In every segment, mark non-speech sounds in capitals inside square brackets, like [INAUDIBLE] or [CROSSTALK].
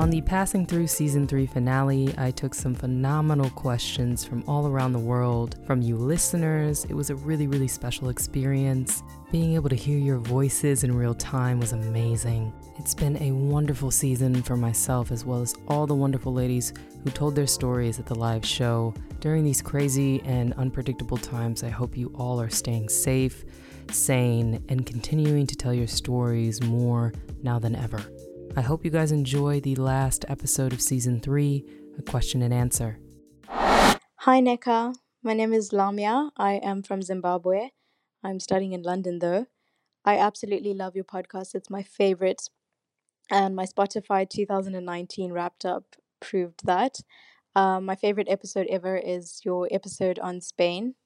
On the Passing Through Season 3 finale, I took some phenomenal questions from all around the world, from you listeners. It was a really, really special experience. Being able to hear your voices in real time was amazing. It's been a wonderful season for myself as well as all the wonderful ladies who told their stories at the live show. During these crazy and unpredictable times, I hope you all are staying safe, sane, and continuing to tell your stories more now than ever. I hope you guys enjoy the last episode of season three, a question and answer. Hi, Nneka. My name is Lamia. I am from Zimbabwe. I'm studying in London, though. I absolutely love your podcast. It's my favorite. And my Spotify 2019 wrapped up proved that. Um, my favorite episode ever is your episode on Spain.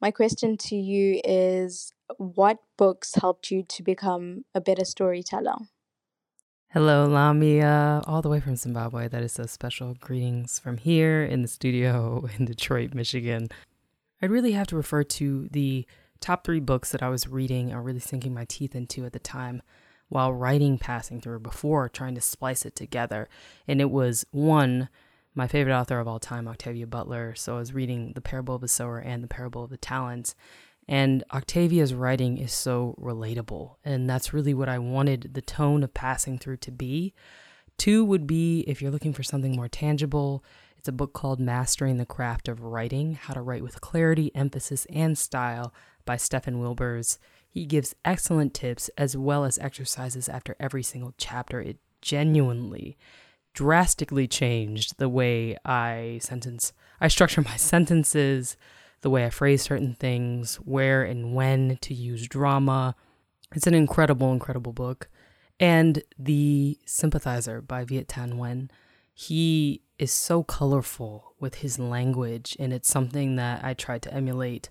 My question to you is What books helped you to become a better storyteller? Hello, Lamia, all the way from Zimbabwe. That is so special. Greetings from here in the studio [LAUGHS] in Detroit, Michigan. I'd really have to refer to the top three books that I was reading or really sinking my teeth into at the time while writing Passing Through before trying to splice it together. And it was one, my favorite author of all time, Octavia Butler. So I was reading The Parable of the Sower and The Parable of the Talents. And Octavia's writing is so relatable. And that's really what I wanted the tone of passing through to be. Two would be if you're looking for something more tangible, it's a book called Mastering the Craft of Writing How to Write with Clarity, Emphasis, and Style by Stephen Wilbers. He gives excellent tips as well as exercises after every single chapter. It genuinely, drastically changed the way I sentence, I structure my [LAUGHS] sentences the way I phrase certain things, where and when to use drama. It's an incredible, incredible book. And The Sympathizer by Viet Thanh Nguyen. He is so colorful with his language, and it's something that I try to emulate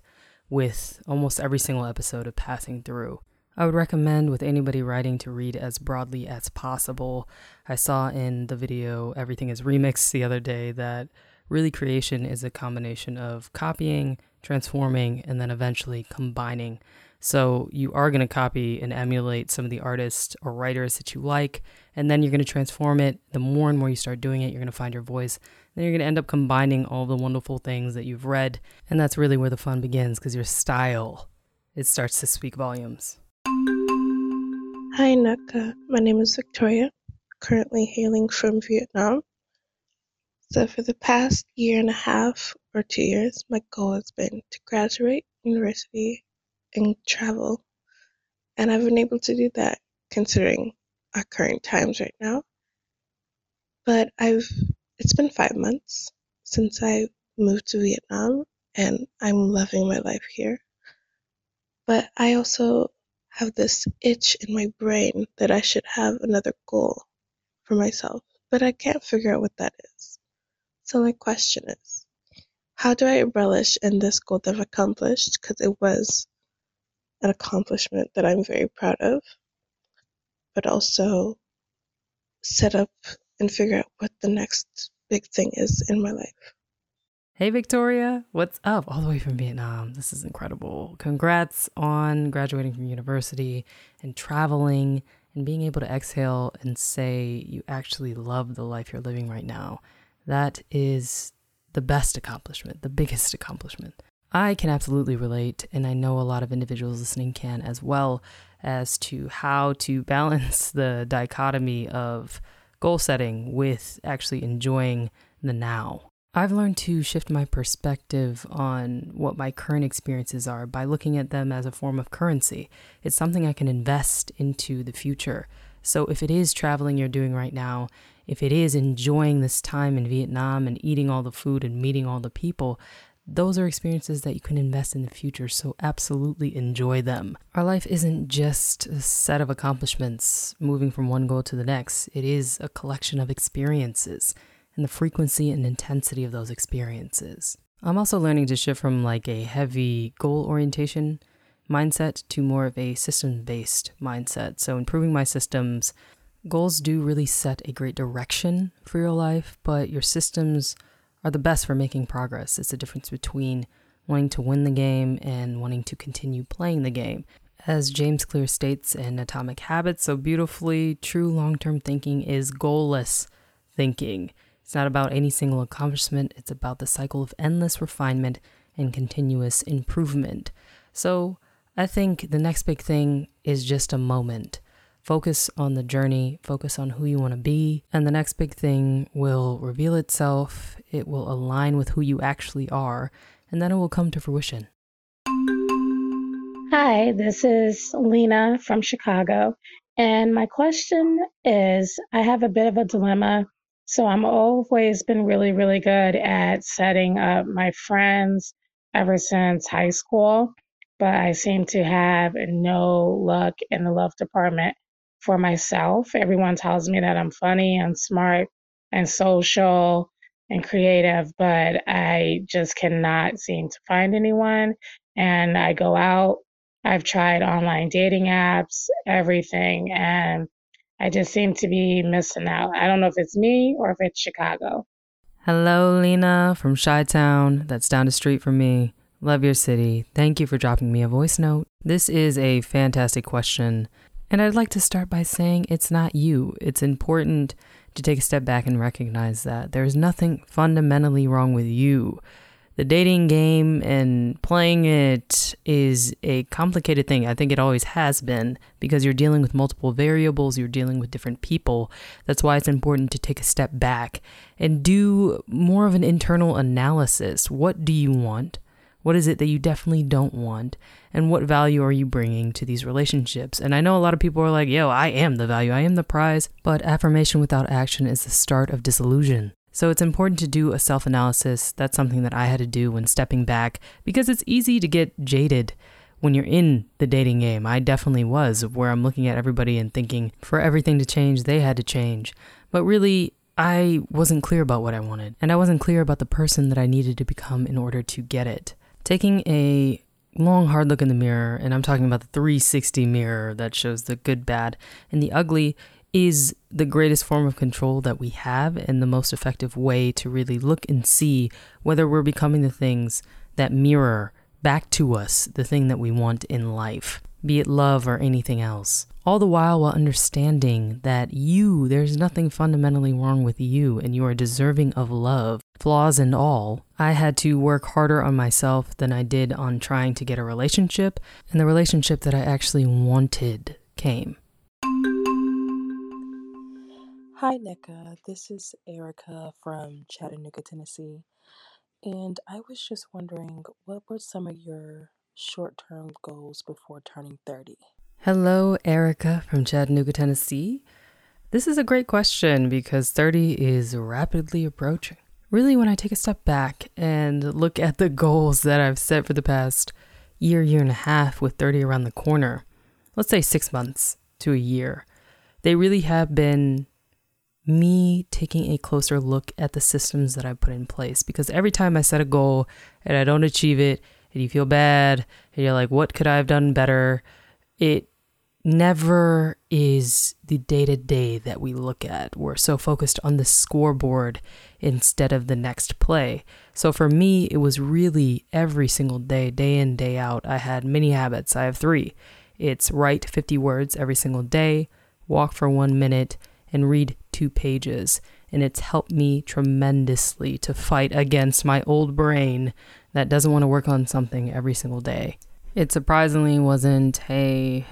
with almost every single episode of Passing Through. I would recommend with anybody writing to read as broadly as possible. I saw in the video Everything is Remixed the other day that really creation is a combination of copying, transforming, and then eventually combining. So you are going to copy and emulate some of the artists or writers that you like, and then you're going to transform it. The more and more you start doing it, you're going to find your voice. Then you're going to end up combining all the wonderful things that you've read, and that's really where the fun begins because your style it starts to speak volumes. Hi, Naka. My name is Victoria, currently hailing from Vietnam. So for the past year and a half or two years, my goal has been to graduate university and travel. And I've been able to do that considering our current times right now. But I've it's been five months since I moved to Vietnam and I'm loving my life here. But I also have this itch in my brain that I should have another goal for myself, but I can't figure out what that is. So my question is, how do I relish in this goal that I've accomplished? Because it was an accomplishment that I'm very proud of, but also set up and figure out what the next big thing is in my life. Hey, Victoria, what's up? All the way from Vietnam. This is incredible. Congrats on graduating from university and traveling and being able to exhale and say you actually love the life you're living right now. That is the best accomplishment, the biggest accomplishment. I can absolutely relate, and I know a lot of individuals listening can as well, as to how to [LAUGHS] balance the dichotomy of goal setting with actually enjoying the now. I've learned to shift my perspective on what my current experiences are by looking at them as a form of currency. It's something I can invest into the future. So if it is traveling you're doing right now, if it is enjoying this time in Vietnam and eating all the food and meeting all the people, those are experiences that you can invest in the future, so absolutely enjoy them. Our life isn't just a set of accomplishments moving from one goal to the next, it is a collection of experiences and the frequency and intensity of those experiences. I'm also learning to shift from like a heavy goal orientation mindset to more of a system based mindset. So, improving my systems Goals do really set a great direction for your life, but your systems are the best for making progress. It's the difference between wanting to win the game and wanting to continue playing the game. As James Clear states in Atomic Habits so beautifully, true long term thinking is goalless thinking. It's not about any single accomplishment, it's about the cycle of endless refinement and continuous improvement. So I think the next big thing is just a moment. Focus on the journey, focus on who you want to be, and the next big thing will reveal itself. It will align with who you actually are, and then it will come to fruition. Hi, this is Lena from Chicago. And my question is I have a bit of a dilemma. So I'm always been really, really good at setting up my friends ever since high school, but I seem to have no luck in the love department for myself. Everyone tells me that I'm funny and smart and social and creative, but I just cannot seem to find anyone. And I go out, I've tried online dating apps, everything, and I just seem to be missing out. I don't know if it's me or if it's Chicago. Hello, Lena from Chi Town. That's down the street from me. Love your city. Thank you for dropping me a voice note. This is a fantastic question. And I'd like to start by saying it's not you. It's important to take a step back and recognize that there's nothing fundamentally wrong with you. The dating game and playing it is a complicated thing. I think it always has been because you're dealing with multiple variables, you're dealing with different people. That's why it's important to take a step back and do more of an internal analysis. What do you want? What is it that you definitely don't want? And what value are you bringing to these relationships? And I know a lot of people are like, yo, I am the value, I am the prize. But affirmation without action is the start of disillusion. So it's important to do a self analysis. That's something that I had to do when stepping back because it's easy to get jaded when you're in the dating game. I definitely was, where I'm looking at everybody and thinking for everything to change, they had to change. But really, I wasn't clear about what I wanted, and I wasn't clear about the person that I needed to become in order to get it taking a long, hard look in the mirror, and I'm talking about the 360 mirror that shows the good, bad, and the ugly, is the greatest form of control that we have and the most effective way to really look and see whether we're becoming the things that mirror back to us the thing that we want in life, be it love or anything else all the while while understanding that you, there's nothing fundamentally wrong with you and you are deserving of love, flaws and all. I had to work harder on myself than I did on trying to get a relationship, and the relationship that I actually wanted came. Hi, Nneka. This is Erica from Chattanooga, Tennessee. And I was just wondering, what were some of your short term goals before turning 30? Hello, Erica from Chattanooga, Tennessee. This is a great question because 30 is rapidly approaching. Really, when I take a step back and look at the goals that I've set for the past year, year and a half with 30 around the corner, let's say six months to a year, they really have been me taking a closer look at the systems that I put in place. Because every time I set a goal and I don't achieve it, and you feel bad, and you're like, what could I have done better? It never is the day to day that we look at. We're so focused on the scoreboard instead of the next play. So for me, it was really every single day, day in, day out. I had many habits. I have three it's write 50 words every single day, walk for one minute, and read two pages. And it's helped me tremendously to fight against my old brain that doesn't want to work on something every single day. It surprisingly wasn't, hey,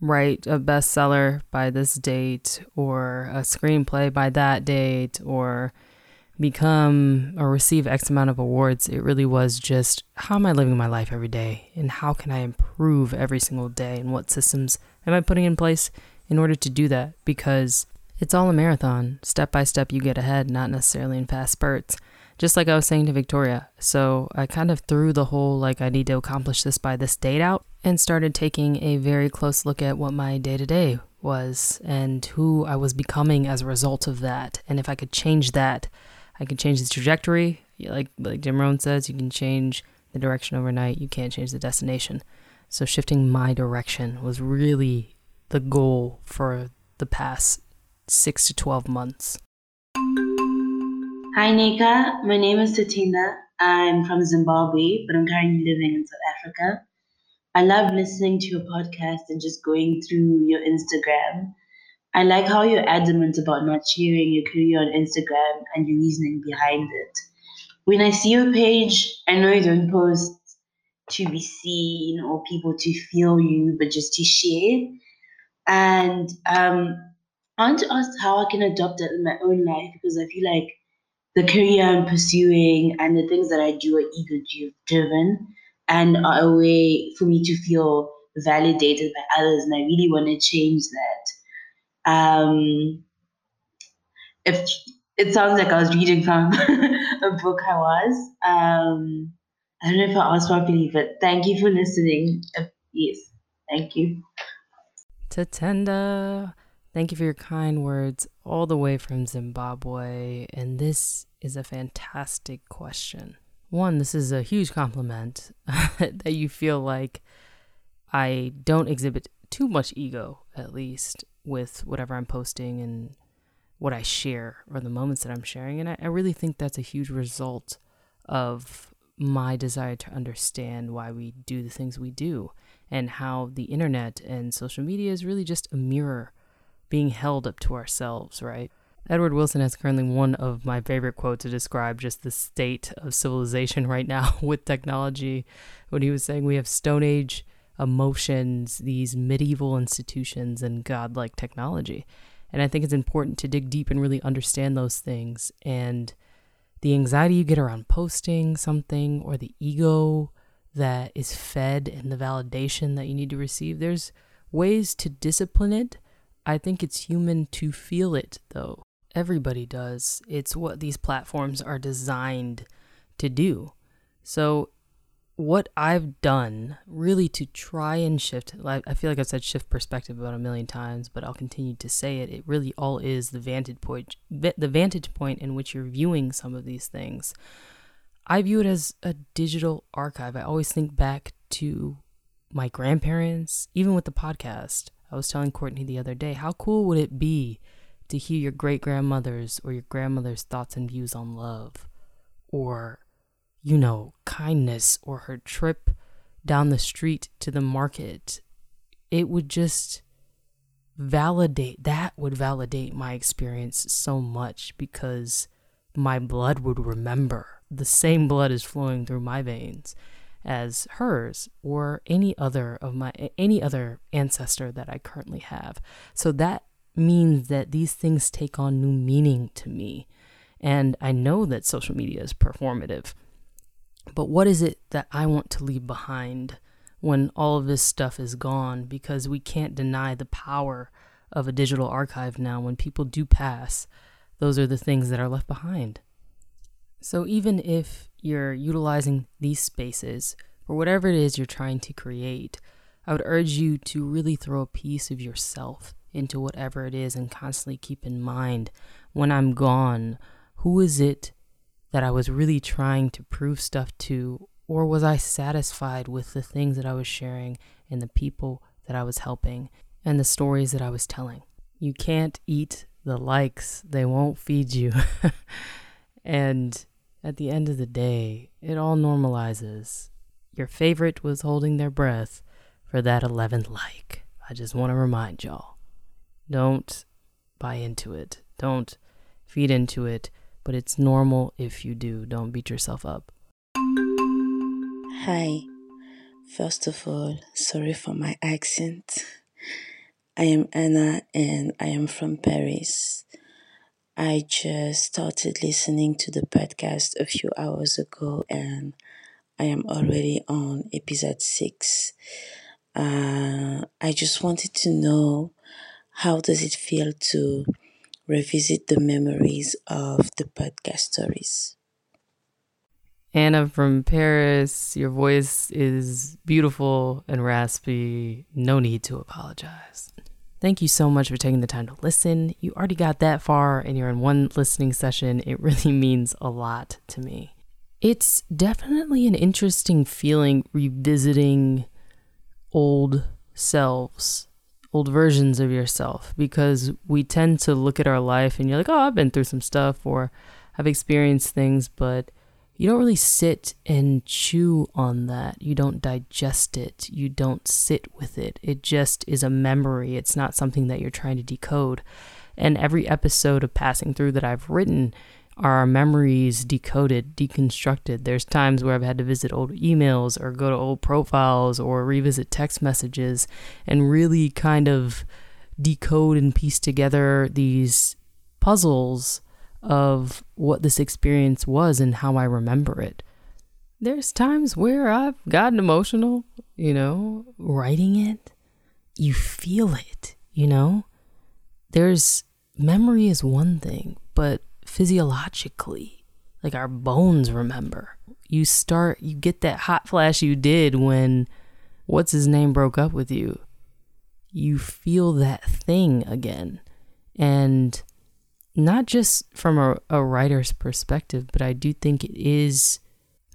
write a bestseller by this date or a screenplay by that date or become or receive X amount of awards. It really was just how am I living my life every day and how can I improve every single day and what systems am I putting in place in order to do that? Because it's all a marathon. Step by step, you get ahead, not necessarily in fast spurts just like I was saying to Victoria. So I kind of threw the whole like I need to accomplish this by this date out and started taking a very close look at what my day to day was and who I was becoming as a result of that. And if I could change that, I could change the trajectory. Like like Jim Rohn says, you can change the direction overnight. You can't change the destination. So shifting my direction was really the goal for the past six to twelve months. Hi, Nneka. My name is Tatenda. I'm from Zimbabwe, but I'm currently living in South Africa. I love listening to your podcast and just going through your Instagram. I like how you're adamant about not sharing your career on Instagram and your reasoning behind it. When I see your page, I know you don't post to be seen or people to feel you, but just to share. And um, I want to ask how I can adopt it in my own life because I feel like the career I'm pursuing and the things that I do are ego driven and are a way for me to feel validated by others. And I really want to change that. Um, if it sounds like I was reading from [LAUGHS] a book I was. Um, I don't know if I asked properly, but thank you for listening. Yes, thank you. Tatenda, thank you for your kind words all the way from Zimbabwe. And this is a fantastic question. One, this is a huge compliment [LAUGHS] that you feel like I don't exhibit too much ego, at least, with whatever I'm posting and what I share or the moments that I'm sharing. And I, I really think that's a huge result of my desire to understand why we do the things we do and how the internet and social media is really just a mirror being held up to ourselves, right? Edward Wilson has currently one of my favorite quotes to describe just the state of civilization right now [LAUGHS] with technology. When he was saying we have Stone Age emotions, these medieval institutions, and godlike technology. And I think it's important to dig deep and really understand those things. And the anxiety you get around posting something or the ego that is fed and the validation that you need to receive, there's ways to discipline it. I think it's human to feel it, though. Everybody does. It's what these platforms are designed to do. So what I've done really to try and shift, I feel like I've said shift perspective about a million times, but I'll continue to say it. It really all is the vantage point, the vantage point in which you're viewing some of these things. I view it as a digital archive. I always think back to my grandparents, even with the podcast. I was telling Courtney the other day, how cool would it be to hear your great grandmother's or your grandmother's thoughts and views on love? Or you know, kindness or her trip down the street to the market, it would just validate that would validate my experience so much because my blood would remember. The same blood is flowing through my veins as hers or any other of my any other ancestor that I currently have. So that means that these things take on new meaning to me. And I know that social media is performative. But what is it that I want to leave behind when all of this stuff is gone? Because we can't deny the power of a digital archive now. When people do pass, those are the things that are left behind. So even if you're utilizing these spaces for whatever it is you're trying to create, I would urge you to really throw a piece of yourself into whatever it is and constantly keep in mind when I'm gone, who is it that I was really trying to prove stuff to, or was I satisfied with the things that I was sharing and the people that I was helping and the stories that I was telling? You can't eat the likes, they won't feed you. [LAUGHS] and at the end of the day, it all normalizes. Your favorite was holding their breath for that 11th like. I just want to remind y'all don't buy into it, don't feed into it but it's normal if you do. Don't beat yourself up. Hi. First of all, sorry for my accent. I am Anna and I am from Paris. I just started listening to the podcast a few hours ago and I am already on episode 6. Uh, I just wanted to know how does it feel to revisit the memories of the podcast stories. Anna from Paris, your voice is beautiful and raspy. No need to apologize. Thank you so much for taking the time to listen. You already got that far and you're in one listening session. It [LAUGHS] really means a lot to me. It's definitely an interesting feeling revisiting old selves old versions of yourself because we tend to look at our life and you're like, oh, I've been through some stuff or I've experienced things, but you don't really sit and chew on that. You don't digest it. You don't sit with it. It just is a memory. It's not something that you're trying to decode. And every episode of Passing Through that I've written are memories decoded, deconstructed. There's times where I've had to visit old emails or go to old profiles or revisit text messages and really kind of decode and piece together these puzzles of what this experience was and how I remember it. There's times where I've gotten emotional, you know, writing it. You feel it, you know? There's memory is one thing, but physiologically, like our bones remember. You start, you get that hot flash you did when what's his name broke up with you. You feel that thing again. And not just from a, a writer's perspective, but I do think it is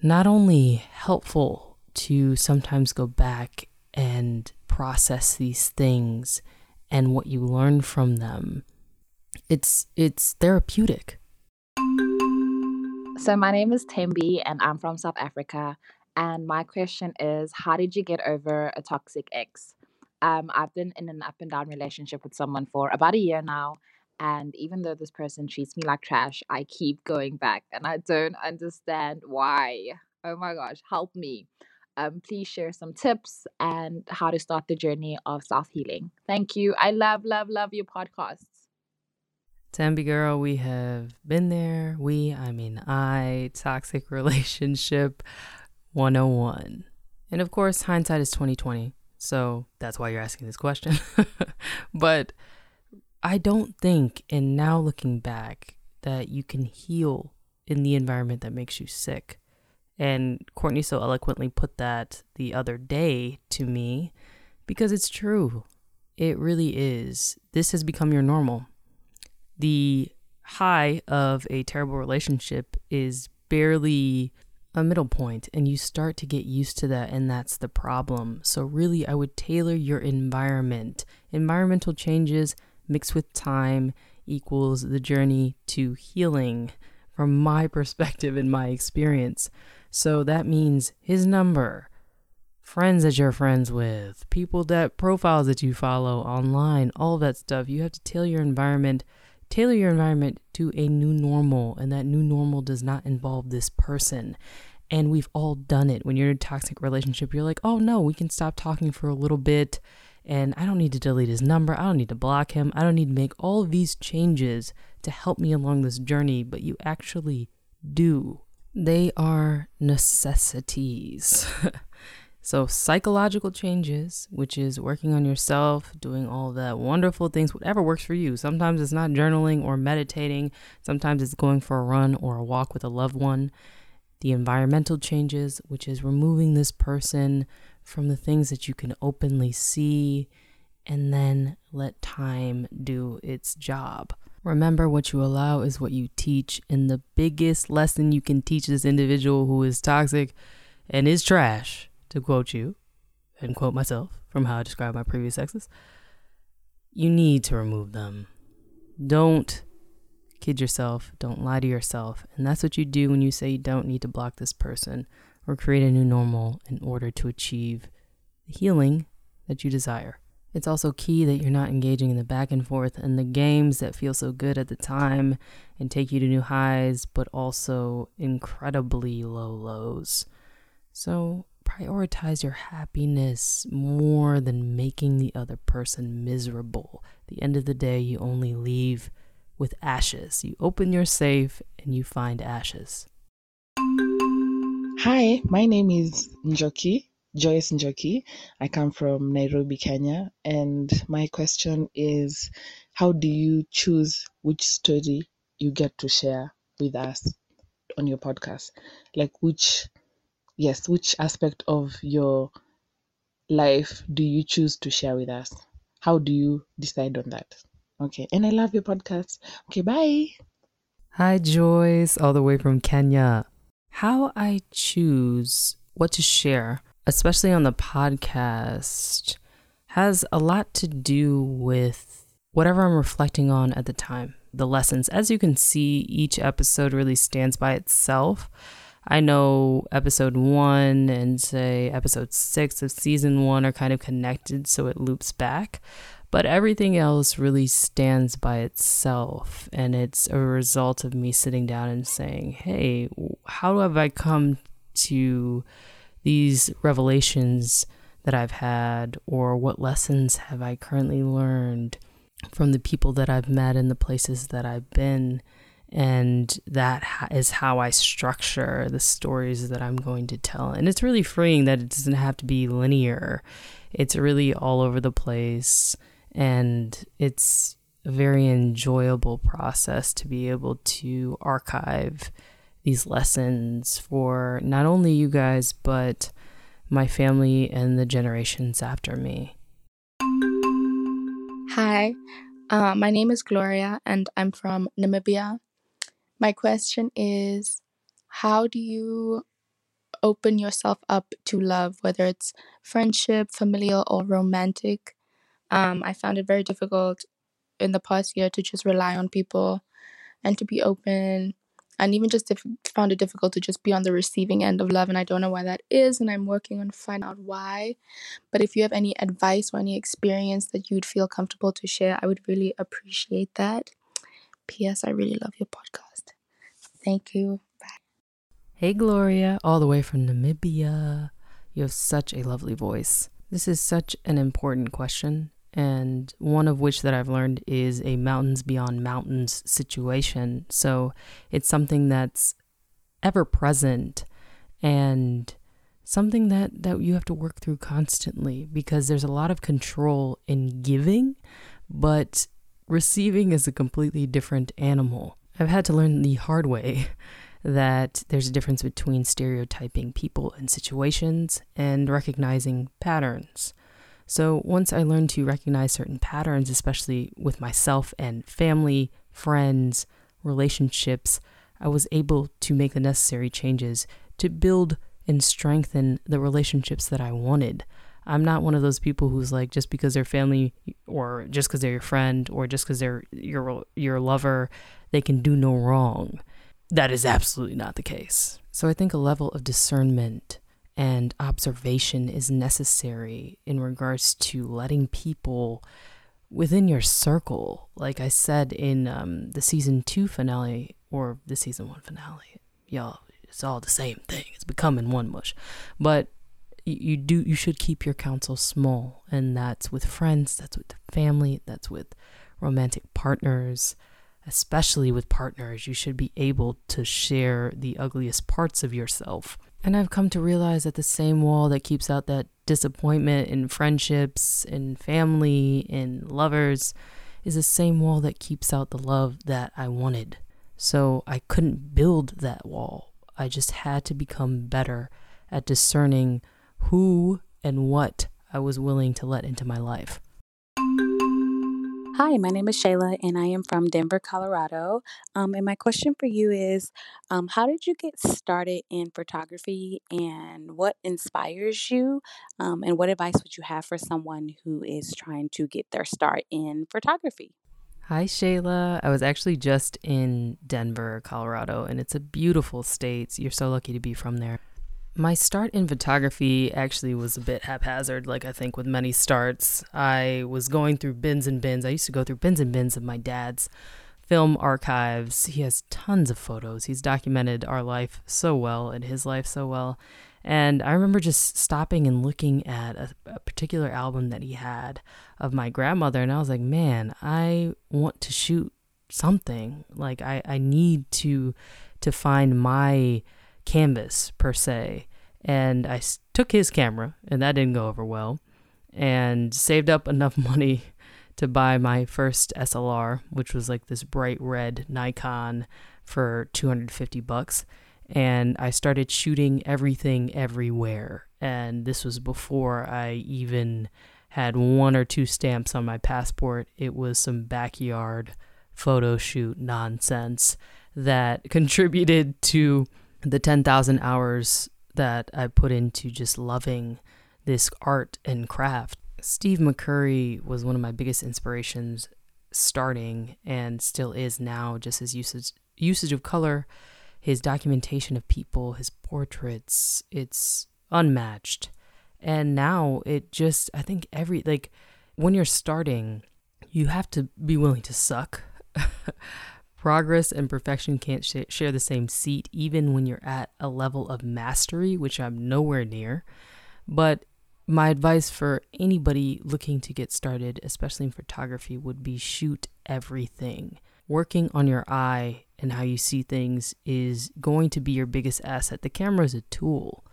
not only helpful to sometimes go back and process these things and what you learn from them. It's it's therapeutic. So my name is Tembi and I'm from South Africa and my question is how did you get over a toxic ex? Um, I've been in an up and down relationship with someone for about a year now and even though this person treats me like trash, I keep going back and I don't understand why. Oh my gosh, help me. Um, please share some tips and how to start the journey of self healing. Thank you. I love, love, love your podcasts. Tembi girl, we have been there. We, I mean, I, toxic [LAUGHS] relationship 101. And of course, hindsight is 2020. So that's why you're asking this question. [LAUGHS] but I don't think, and now looking back, that you can heal in the environment that makes you sick. And Courtney so eloquently put that the other day to me because it's true. It really is. This has become your normal. The high of a terrible relationship is barely a middle point, and you start to get used to that, and that's the problem. So, really, I would tailor your environment. Environmental changes mixed with time equals the journey to healing from my [LAUGHS] perspective and my experience. So that means his number, friends that you're friends with, people that profiles that you follow online, all that stuff. You have to tailor your environment, tailor your environment to a new normal, and that new normal does not involve this person. And we've all done it. When you're in a toxic relationship, you're like, oh no, we can stop talking for a little bit and I don't need to delete his number. I don't need to block him. I don't need to make all these changes to help me along this journey, but you actually do. They are necessities. [LAUGHS] so, psychological changes, which is working on yourself, doing all that wonderful things, whatever works for you. Sometimes it's not journaling or meditating, sometimes it's going for a run or a walk with a loved one. The environmental changes, which is removing this person from the things that you can openly see, and then let time do its job. Remember, what you allow is what you teach. And the biggest lesson you can teach this individual who is toxic and is trash, to quote you and quote myself from how I described my previous exes, you need to remove them. Don't kid yourself. Don't lie to yourself. And that's what you do when you say you don't need to block this person or create a new normal in order to achieve the healing that you desire. It's also key that you're not engaging in the back and forth and the games that feel so good at the time and take you to new highs, but also incredibly low lows. So prioritize your happiness more than making the other person miserable. At the end of the day, you only leave with ashes. You open your safe and you find ashes. Hi, my name is Njoki, Joyce Njoki. I come from Nairobi, Kenya. And my question is how do you choose which story you get to share with us on your podcast? Like, which, yes, which aspect of your life do you choose to share with us? How do you decide on that? Okay. And I love your podcast. Okay, bye. Hi, Joyce, all the way from Kenya. How I choose what to share, especially on the podcast, has a lot to do with whatever I'm reflecting on at the time, the lessons. As you can see, each episode really stands by itself. I know episode one and say episode six of season one are kind of connected, so it loops back. But everything else really stands by itself. And it's a result of me sitting down and saying, hey, how have I come to these revelations that I've had, or what lessons have I currently learned from the people that I've met and the places that I've been? And that is how I structure the stories that I'm going to tell. And it's really freeing that it doesn't have to be linear, it's really all over the place. And it's a very enjoyable process to be able to archive these lessons for not only you guys, but my family and the generations after me. Hi, uh, my name is Gloria and I'm from Namibia. My question is How do you open yourself up to love, whether it's friendship, familial, or romantic? Um, I found it very difficult in the past year to just rely on people and to be open and even just dif- found it difficult to just be on the receiving end of love and i don't know why that is and i'm working on find out why. But if you have any advice or any experience that you'd feel comfortable to share i would really appreciate that. Ps i really love your podcast. Thank you. Bye. Hey gloria all the way from namibia. You have such a lovely voice. This is such an important question and one of which that I've learned is a mountains beyond mountains situation. So it's something that's ever present and something that that you have to work through constantly because there's a lot of control in giving, but receiving is a completely different animal. I've had to learn the hard way [LAUGHS] that there's a difference between stereotyping people and situations and recognizing patterns. So once I learned to recognize certain patterns, especially with myself and family, friends, relationships, I was able to make the necessary changes to build and strengthen the relationships that I wanted. I'm not one of those people who's like just because they're family or just because they're your friend or just because they're your your lover, they can do no wrong. That is absolutely not the case. So I think a level of discernment and observation is necessary in regards to letting people within your circle, like I said in um, the season two finale or the season one finale, y'all, it's all the same thing. It's becoming one mush, but you, do you should keep your counsel small, and that's with friends, that's with family, that's with romantic partners. Especially with partners, you should be able to share the ugliest parts of yourself and I've come to realize that the same wall that keeps out that disappointment in friendships, in family, in lovers, is the same wall that keeps out the love that I wanted. So I couldn't build that wall. I just had to become better at discerning who and what I was willing to let into my life. Hi, my name is Shayla, and I am from Denver, Colorado. Um, and my question for you is um, How did you get started in photography, and what inspires you? Um, and what advice would you have for someone who is trying to get their start in photography? Hi, Shayla. I was actually just in Denver, Colorado, and it's a beautiful state. You're so lucky to be from there. My start in photography actually was a bit haphazard, like I think with many starts. I was going through bins and bins. I used to go through bins and bins of my dad's film archives. He has tons of photos. He's documented our life so well and his life so well. And I remember just stopping and looking at a, a, particular album that he had of my grandmother. And I was like, man, I want to shoot something. Like I, I need to to find my canvas per se. And I took his camera, and that didn't go over well, and saved up enough [LAUGHS] money to buy my first SLR, which was like this bright red Nikon for 250 bucks. And I started shooting everything everywhere. And this was before I even had one or two stamps on my passport. It was some backyard photo shoot nonsense that [LAUGHS] contributed to the 10,000 hours that I put into just loving this art and craft. Steve McCurry was one of my biggest inspirations starting and still is now just his usage usage of color, his documentation of people, his portraits, it's unmatched. And now it just, I think every, like, when you're starting, you have to be willing to suck. [LAUGHS] Progress and perfection can't sh- share the same seat, even when you're at a level of mastery, which I'm nowhere near. But my advice for anybody looking to get started, especially in photography, would be shoot everything. Working on your eye and how you see things is going to be your biggest asset. The camera is a tool,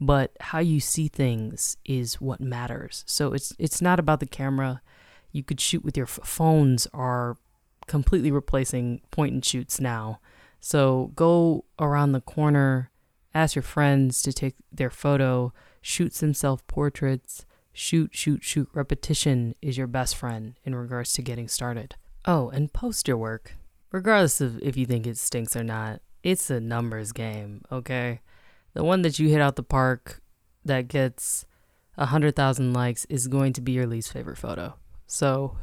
but how you see things is what matters. So it's it's not about the camera. You could shoot with your f- phones are completely replacing point and shoots now. So go around the corner, ask your friends to take their photo, shoot some self portraits, shoot, shoot, shoot. Repetition is your best friend in regards to getting started. Oh, and post your work. Regardless of if you think it stinks or not, it's a numbers game, okay? The one that you hit out the park that gets a 100,000 likes is going to be your least favorite photo. So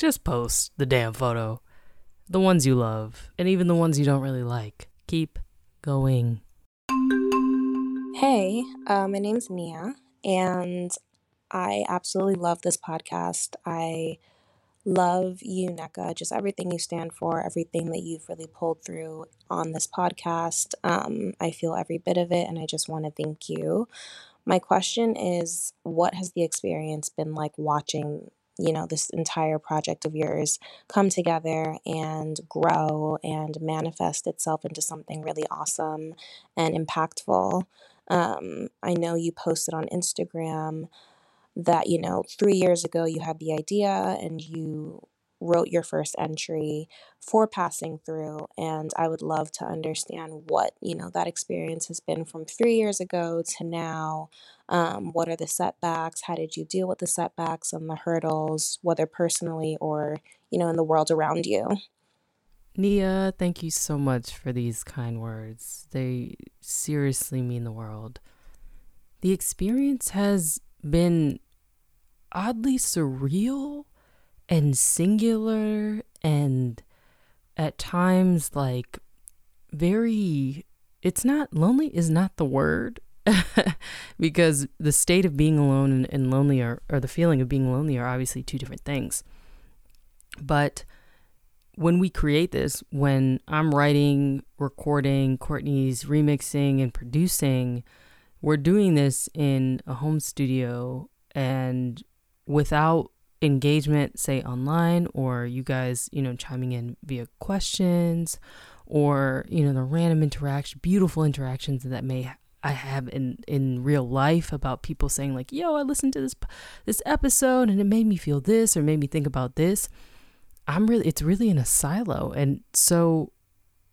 just post the damn photo. The ones you love, and even the ones you don't really like. Keep going. Hey, uh, my name's Nia, and I absolutely love this podcast. I love you, Nneka, just everything you stand for, everything that you've really pulled through on this podcast. Um, I feel every bit of it, and I just want to thank you. My question is what has the experience been like watching you know this entire project of yours come together and grow and manifest itself into something really awesome and impactful. Um, i know you posted on instagram that you know three years ago you had the idea and you wrote your first entry for passing through and i would love to understand what you know that experience has been from three years ago to now um, what are the setbacks how did you deal with the setbacks and the hurdles whether personally or you know in the world around you Nia, thank you so much for these kind words. They seriously mean the world. The experience has been oddly surreal and singular and at times like very it's not lonely is not the word [LAUGHS] because the state of being alone and, and lonely are, or the feeling of being lonely are obviously two different things. But when we create this when i'm writing recording courtney's remixing and producing we're doing this in a home studio and without engagement, say online, or you guys, you know, chiming in via questions, or you know, the random interaction, beautiful interactions that may I have in in real life about people saying like, "Yo, I listened to this this episode and it made me feel this or made me think about this." I'm really it's really in a silo, and so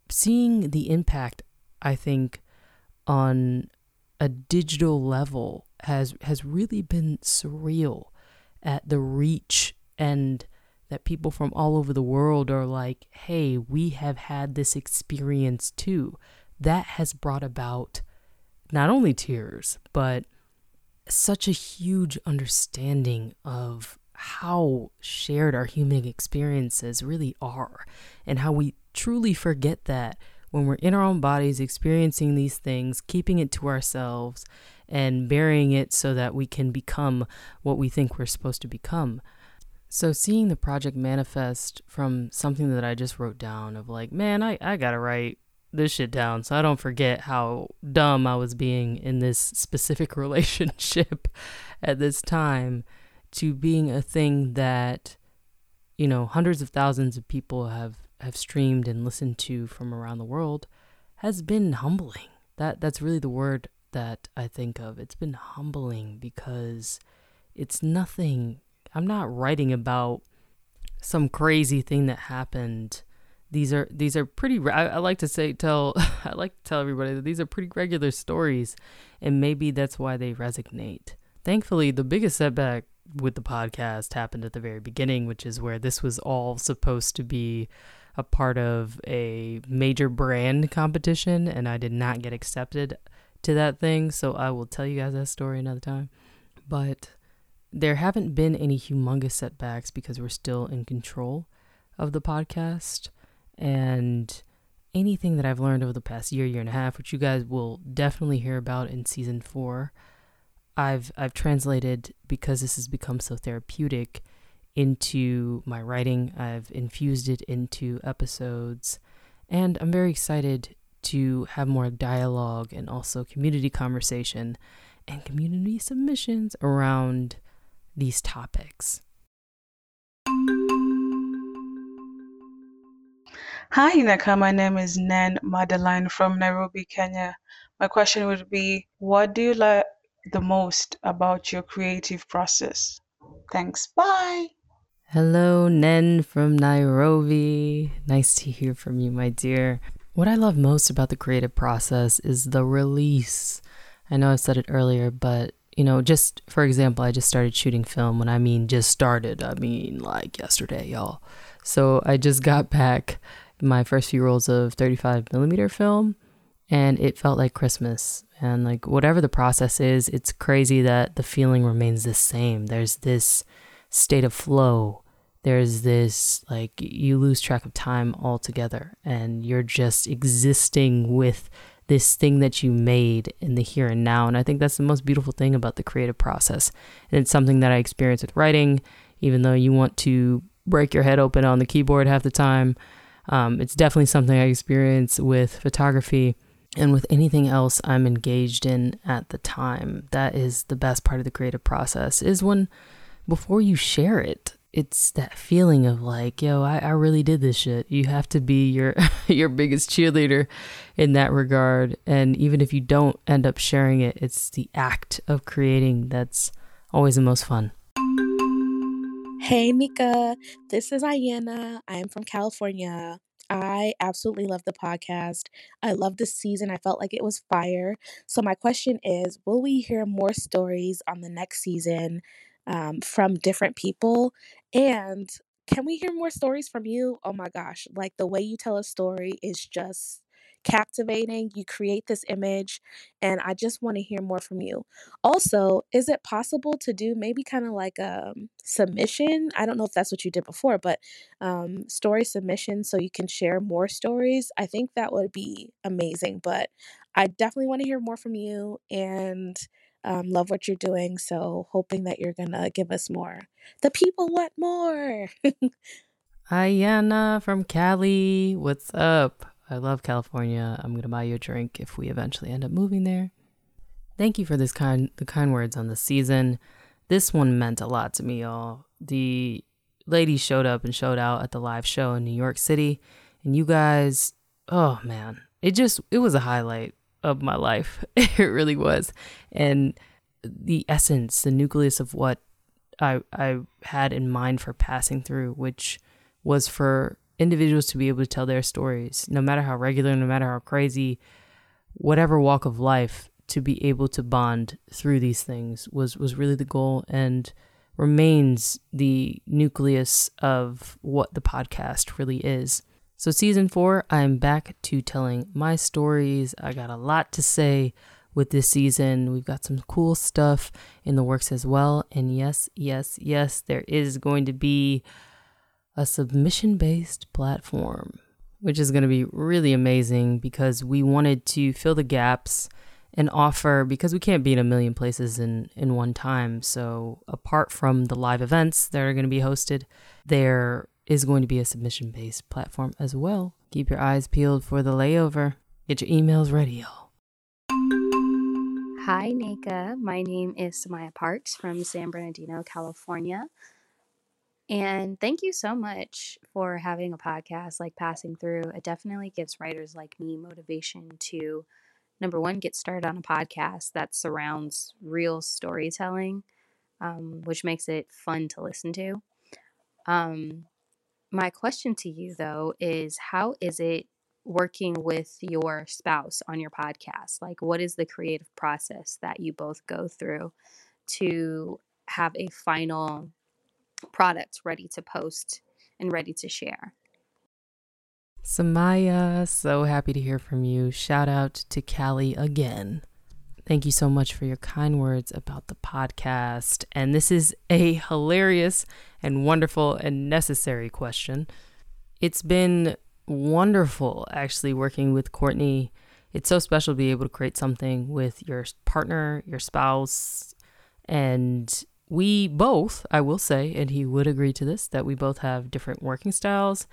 seeing the impact, I think, on a digital level has has really been surreal at the reach and that people from all over the world are like, hey, we have had this experience too. That has brought about not only tears, but such a huge understanding of how shared our human experiences really are and how we truly forget that when we're in our own bodies experiencing these things, keeping it to ourselves and burying it so that we can become what we think we're supposed to become. So, seeing the project manifest from something that I just wrote down of like, man, I, I gotta write this shit down so I don't forget how dumb I was being in this specific [LAUGHS] relationship at this time, to being a thing that, you know, hundreds of thousands of people have, have streamed and listened to from around the world has been humbling. That that's really the word that I think of. It's been humbling because it's nothing, I'm not writing about some crazy thing that happened. These are these are pretty. I, I like to say tell [LAUGHS] I like to tell everybody that these are pretty regular stories, and maybe that's why they resonate. Thankfully, the biggest setback with the podcast happened at the very beginning, which is where this was all supposed to be a part of a major brand competition, and I did not get accepted to that thing. So I will tell you guys that story another time. But there haven't been any humongous setbacks because we're still in control of the podcast. And anything that I've learned over the past year, year and a half, which you guys will definitely hear about in season four, I've I've translated because this has become so therapeutic into my writing. I've infused it into episodes, and I'm very excited to have more dialogue and also community conversation and community submissions around these topics. Hi, Nneka. My name is Nan Madeline from Nairobi, Kenya. My question would be What do you like the most about your creative process? Thanks. Bye. Hello, Nen from Nairobi. Nice to hear from you, my dear. What I love most about the creative process is the release. I know I said it earlier, but you know, just for example, I just started shooting film. When I mean just started, I mean like yesterday, y'all. So I just got [LAUGHS] back my first few rolls of 35 millimeter film and it felt like Christmas. And like whatever the process is, it's crazy that the feeling remains the same. There's this state of flow. There's this like you lose track of time altogether and you're just existing with this thing that you made in the here and now. And I think that's the most beautiful thing about the creative process. And it's something that I experience with writing, even though you want to break your head open on the keyboard half the time. Um, it's definitely something I experience with photography and with anything else I'm engaged in at the time. That is the best part of the creative process is when before you share it, it's that feeling of like, yo, I, I really did this shit. You have to be your [LAUGHS] your biggest cheerleader in that regard. And even if you don't end up sharing it, it's the act of creating that's always the most fun. Hey, Nneka. This is Ayana. I am from California. I absolutely love the podcast. I love the season. I felt like it was fire. So, my question is Will we hear more stories on the next season um, from different people? And can we hear more stories from you? Oh my gosh, like the way you tell a story is just captivating. You create this image, and I just want to hear more from you. Also, is it possible to do maybe kind of like a um, submission? I don't know if that's what you did before, but um, story submission so you can share more stories. I think that would be amazing. But I definitely want to hear more from you and um, love what you're doing. So, hoping that you're going to give us more. The people want more. [LAUGHS] Ayana from Cali, what's up? I love California. I'm gonna buy you a drink if we eventually end up moving there. Thank you for this kind the kind words on the season. This one meant a lot to me, y'all. The ladies showed up and showed out at the live show in New York City, and you guys, oh man, it just it was a highlight of my life. [LAUGHS] it really was. And the essence, the nucleus of what I I had in mind for passing through, which was for individuals to be able to tell their stories, no matter how regular, no matter how crazy, whatever walk of life, to be able to bond through these things was was really the goal and remains the nucleus of what the podcast really is. So season 4, I'm back to telling my stories. I got a lot to say with this season. We've got some cool stuff in the works as well. And yes, yes, yes, there is going to be a submission based platform, which is going to be really amazing because we wanted to fill the gaps and offer because we can't be in a million places in in one time. So apart from the live events that are going to be hosted, there is going to be a submission based platform as well. Keep your eyes peeled for the layover. Get your emails ready, y'all. Hi, Nneka. My name is Samaya Parks from San Bernardino, California. And thank you so much for having a podcast like Passing Through. It definitely gives writers like me motivation to, number one, get started on a podcast that surrounds real storytelling, um, which makes it fun to listen to. Um, my question to you, though, is how is it working with your spouse on your podcast? Like, what is the creative process that you both go through to have a final product ready to post and ready to share. Samaya, so happy to hear from you. Shout out to Cali again. Thank you so much for your kind words about the podcast. And this is a hilarious and wonderful and necessary question. It's been wonderful actually working with Courtney. It's so special to be able to create something with your partner, your spouse, and we both, I will say, and he would agree to this, that we both have different working styles,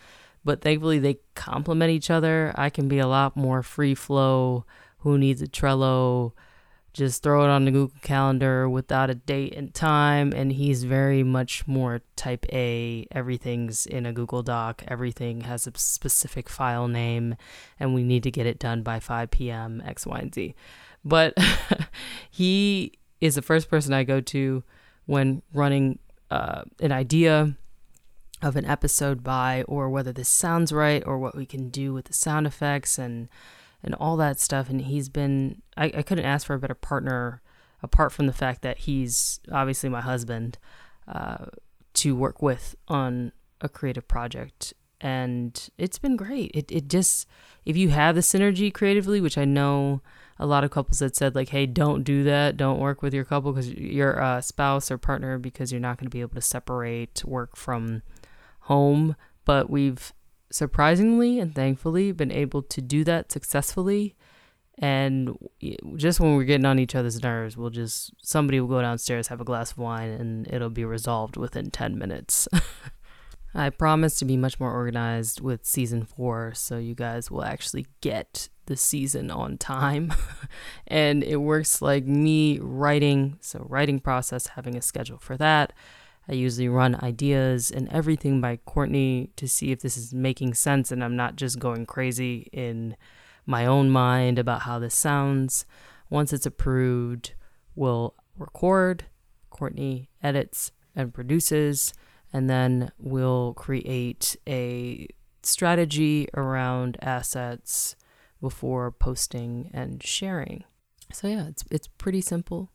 but thankfully they complement each other. I can be a lot more free flow, who needs a Trello, just throw it on the Google Calendar without a date and time. And he's very much more type A. Everything's in a Google Doc, everything has a specific file name, and we need to get it done by 5 p.m., X, Y, and Z. But [LAUGHS] he is the first person I go to when running uh, an idea of an episode by, or whether this sounds right, or what we can do with the sound effects and and all that stuff. And he's been, I, I couldn't ask for a better partner apart from the fact that he's obviously my husband uh, to work with on a creative project. And it's been great. It, it just, if you have the synergy creatively, which I know a lot of couples that said like, hey, don't do that. Don't work with your couple because your uh, spouse or partner because you're not going to be able to separate work from home. But we've surprisingly and thankfully been able to do that successfully. And just when we're getting on each other's nerves we'll just somebody will go downstairs have a glass of wine and it'll be resolved within 10 minutes. [LAUGHS] I promise to be much more organized with season 4 so you guys will actually get the season on time. [LAUGHS] And it works like me writing so writing process having a schedule for that I usually run ideas and everything by Courtney to see if this is making sense and I'm not just going crazy in my own mind about how this sounds. Once it's approved, we'll record, Courtney edits and produces, and then we'll create a strategy around assets before posting and sharing. So yeah, it's it's pretty simple.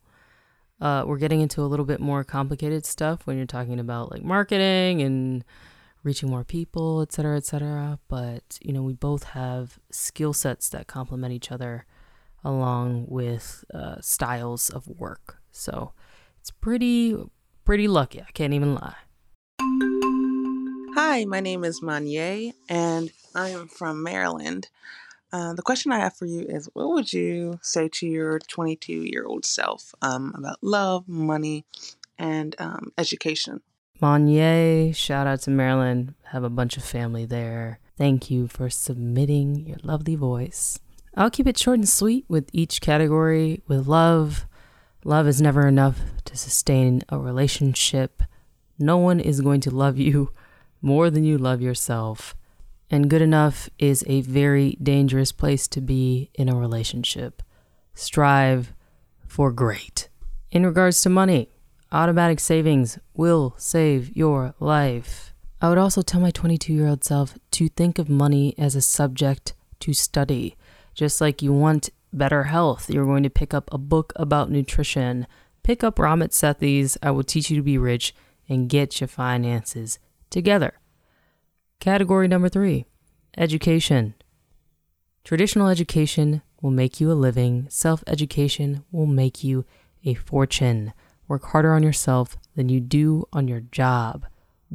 Uh, we're getting into a little bit more complicated stuff when you're talking about like marketing and reaching more people, et cetera, et cetera. But, you know, we both have skill sets that complement each other along with uh, styles of work. So it's pretty, pretty lucky. I can't even lie. Hi, my name is Manye, and I am from Maryland. Uh, the question I have for you is what would you say to your 22 year old self um, about love, money, and um, education? Monye, shout out to Maryland. Have a bunch of family there. Thank you for submitting your lovely voice. I'll keep it short and sweet with each category. With love, love is never enough to sustain a relationship. No one is going to love you [LAUGHS] more than you love yourself and good enough is a very dangerous place to be in a relationship. Strive for great. In regards to money, automatic savings will save your life. I would also tell my 22 year old self to think of money as a subject to study. Just like you want better health, you're going to pick up a book about nutrition. Pick up Ramit Sethi's I Will Teach You to Be Rich and get your finances together. Category number three education. Traditional education will make you a living, self education will make you a fortune. Work harder on yourself than you do on your job.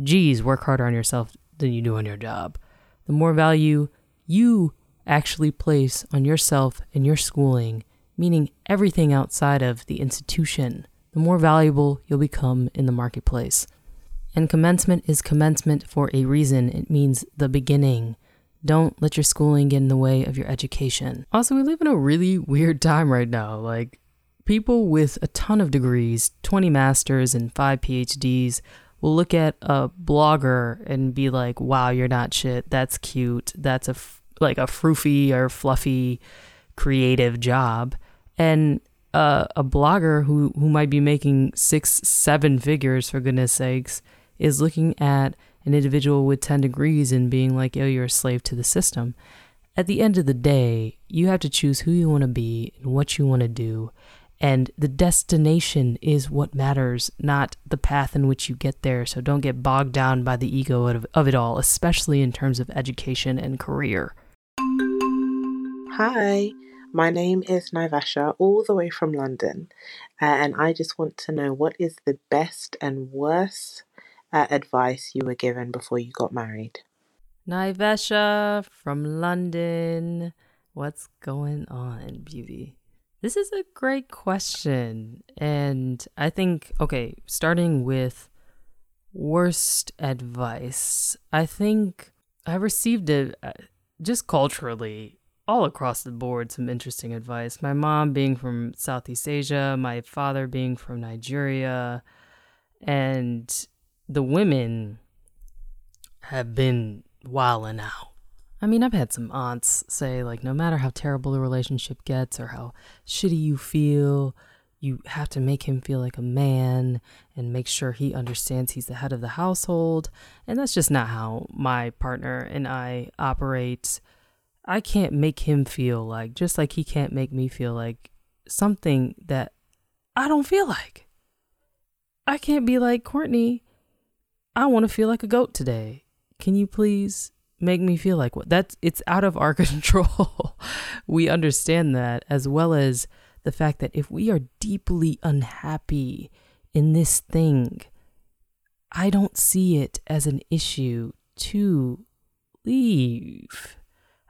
Geez, work harder on yourself than you do on your job. The more value you actually place on yourself and your schooling, meaning everything outside of the institution, the more valuable you'll become in the marketplace. And commencement is commencement for a reason. It means the beginning. Don't let your schooling get in the way of your education. Also, we live in a really weird time right now. Like, people with a ton of degrees, 20 masters and 5 PhDs, will look at a blogger and be like, wow, you're not shit. That's cute. That's a f- like a froofy or fluffy creative job. And uh, a blogger who, who might be making six, seven figures, for goodness sakes, is looking at an individual with 10 degrees and being like, oh, you're a slave to the system. At the end of the day, you have to choose who you want to be and what you want to do. And the destination is what matters, not the path in which you get there. So don't get bogged down by the ego of, of it all, especially in terms of education and career. Hi, my name is Naivasha, all the way from London. Uh, and I just want to know what is the best and worst uh, advice you were given before you got married? Naivesha from London. What's going on, beauty? This is a great question. And I think, okay, starting with worst advice, I think I received it uh, just culturally all across the board some interesting advice. My mom being from Southeast Asia, my father being from Nigeria, and the women have been wilding out. I mean, I've had some aunts say, like, no matter how terrible the relationship gets or how shitty you feel, you have to make him feel like a man and make sure he understands he's the head of the household. And that's just not how my partner and I operate. I can't make him feel like, just like he can't make me feel like something that I don't feel like. I can't be like, Courtney, I want to feel like a goat today. Can you please make me feel like what? That's it's out of our [LAUGHS] control. we understand that as well as the fact that if we are deeply unhappy in this thing, I don't see it as an issue to leave.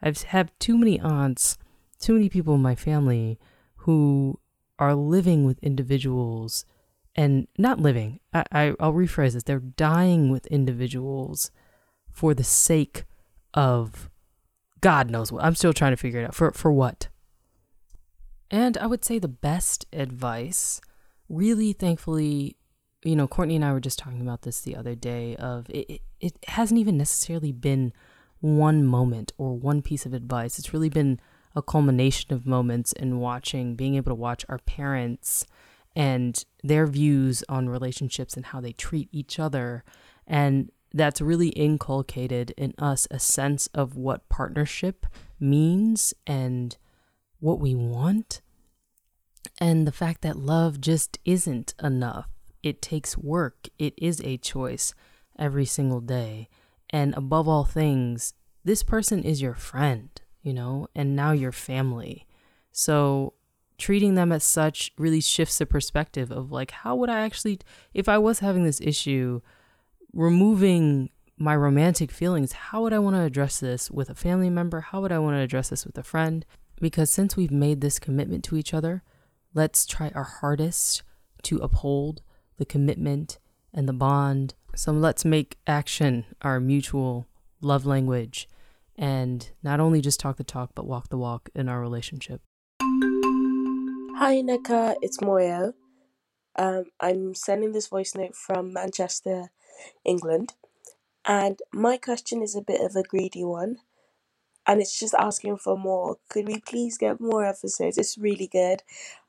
I've have too many aunts, too many people in my family who are living with individuals and not living. I, I I'll rephrase this. They're dying with individuals for the sake of God knows what. I'm still trying to figure it out. For for what? And I would say the best advice, really thankfully, you know, Courtney and I were just talking about this the other day of it, it, it hasn't even necessarily been one moment or one piece of advice. It's really been a culmination of moments in watching, being able to watch our parents and their views on relationships and how they treat each other. And that's really inculcated in us a sense of what partnership means and what we want. And the fact that love just isn't enough. It takes work, it is a choice every single day. And above all things, this person is your friend, you know, and now your family. So treating them as such really shifts the perspective of like, how would I actually, if I was having this issue, removing my romantic feelings, how would I want to address this with a family member? How would I want to address this with a friend? Because since we've made this commitment to each other, let's try our hardest to uphold the commitment and the bond. So let's make action our mutual love language and not only just talk the talk, but walk the walk in our relationship. Hi, Nneka, it's Moyo. Um, I'm sending this voice note from Manchester, England. And my question is a bit of a greedy one. And it's just asking for more. Could we please get more episodes? It's really good.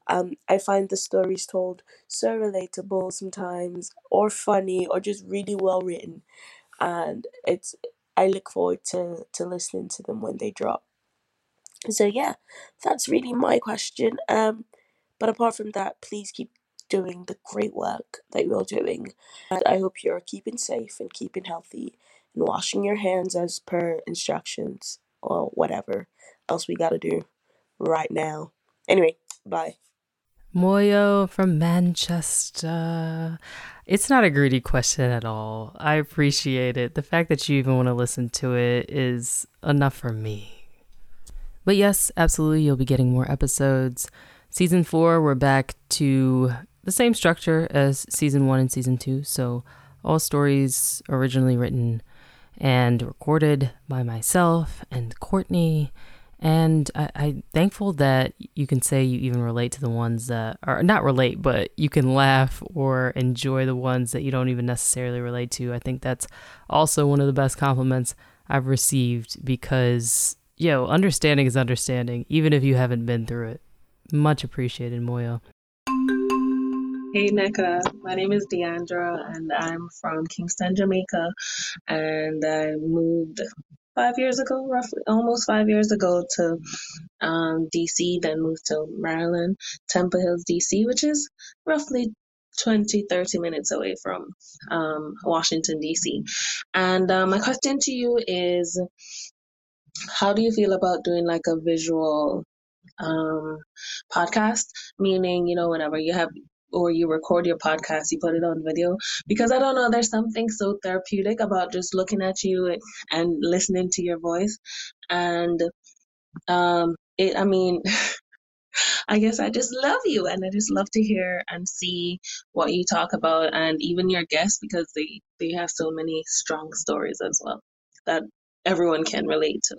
Um, I find the stories told so relatable sometimes, or funny, or just really well written. And it's I look forward to, to listening to them when they drop. So yeah, that's really my question. Um, but apart from that, please keep doing the great work that you're doing. And I hope you're keeping safe and keeping healthy and washing your hands as per instructions or whatever else we gotta do right now. Anyway, bye. Moyo from Manchester. It's not a greedy question at all. I appreciate it. The fact that you even want to listen to it is enough for me. But yes, absolutely, you'll be getting more episodes. Season four, we're back to the same structure as season one and season two. So, all stories originally written and recorded by myself and Courtney. And I, I'm thankful that you can say you even relate to the ones that are not relate, but you can laugh or enjoy the ones that you don't even necessarily relate to. I think that's also one of the best compliments I've received because, yo, understanding is understanding, even if you haven't been through it. Much appreciated, Moyo. Hey Nneka, my name is Deandra and I'm from Kingston, Jamaica. And I moved five years ago, roughly almost five years ago to um, DC, then moved to Maryland, Temple Hills, DC, which is roughly 20, 30 minutes away from um, Washington, DC. And uh, my question to you is how do you feel about doing like a visual um, podcast? Meaning, you know, whenever you have or you record your podcast, you put it on video because I don't know, there's something so therapeutic about just looking at you and listening to your voice. And um, it, I mean, [LAUGHS] I guess I just love you and I just love to hear and see what you talk about and even your guests because they, they have so many strong stories as well that everyone can relate to.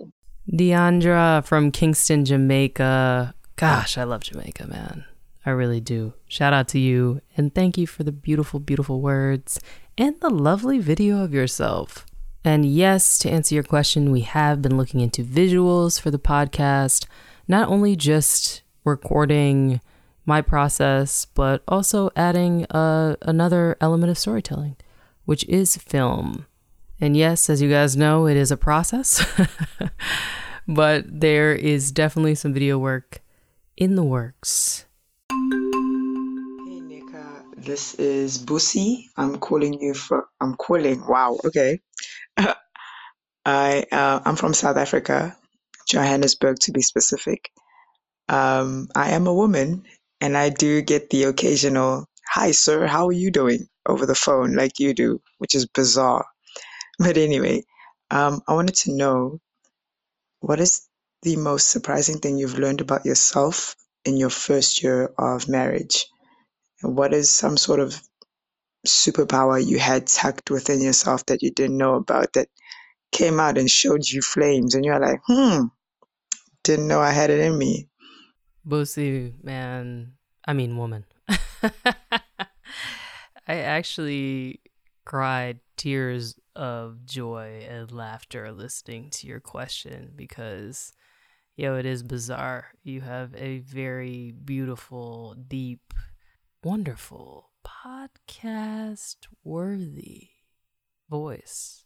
Deandra from Kingston, Jamaica. Gosh, I love Jamaica, man. I really do. Shout out to you and thank you for the beautiful, beautiful words and the lovely video of yourself. And yes, to answer your question, we have been looking into visuals for the podcast, not only just recording my process, but also adding uh, another element of storytelling, which is film. And yes, as you guys know, it is a process, [LAUGHS] but there is definitely some video work in the works. Hey Nneka, this is Busi. I'm calling you from. I'm calling. Wow. Okay. [LAUGHS] I uh, I'm from South Africa, Johannesburg to be specific. Um, I am a woman, and I do get the occasional "Hi, sir, how are you doing?" over the phone, like you do, which is bizarre. [LAUGHS] But anyway, um, I wanted to know what is the most surprising thing you've learned about yourself in your first year of marriage? And what is some sort of superpower you had tucked within yourself that you didn't know about that came out and showed you flames and you're like, hmm, didn't know I had it in me. Busi, man, I mean, woman. [LAUGHS] I actually cried tears of joy and laughter listening to your question because, yo, it is bizarre. You have a very beautiful, deep, wonderful, podcast worthy voice.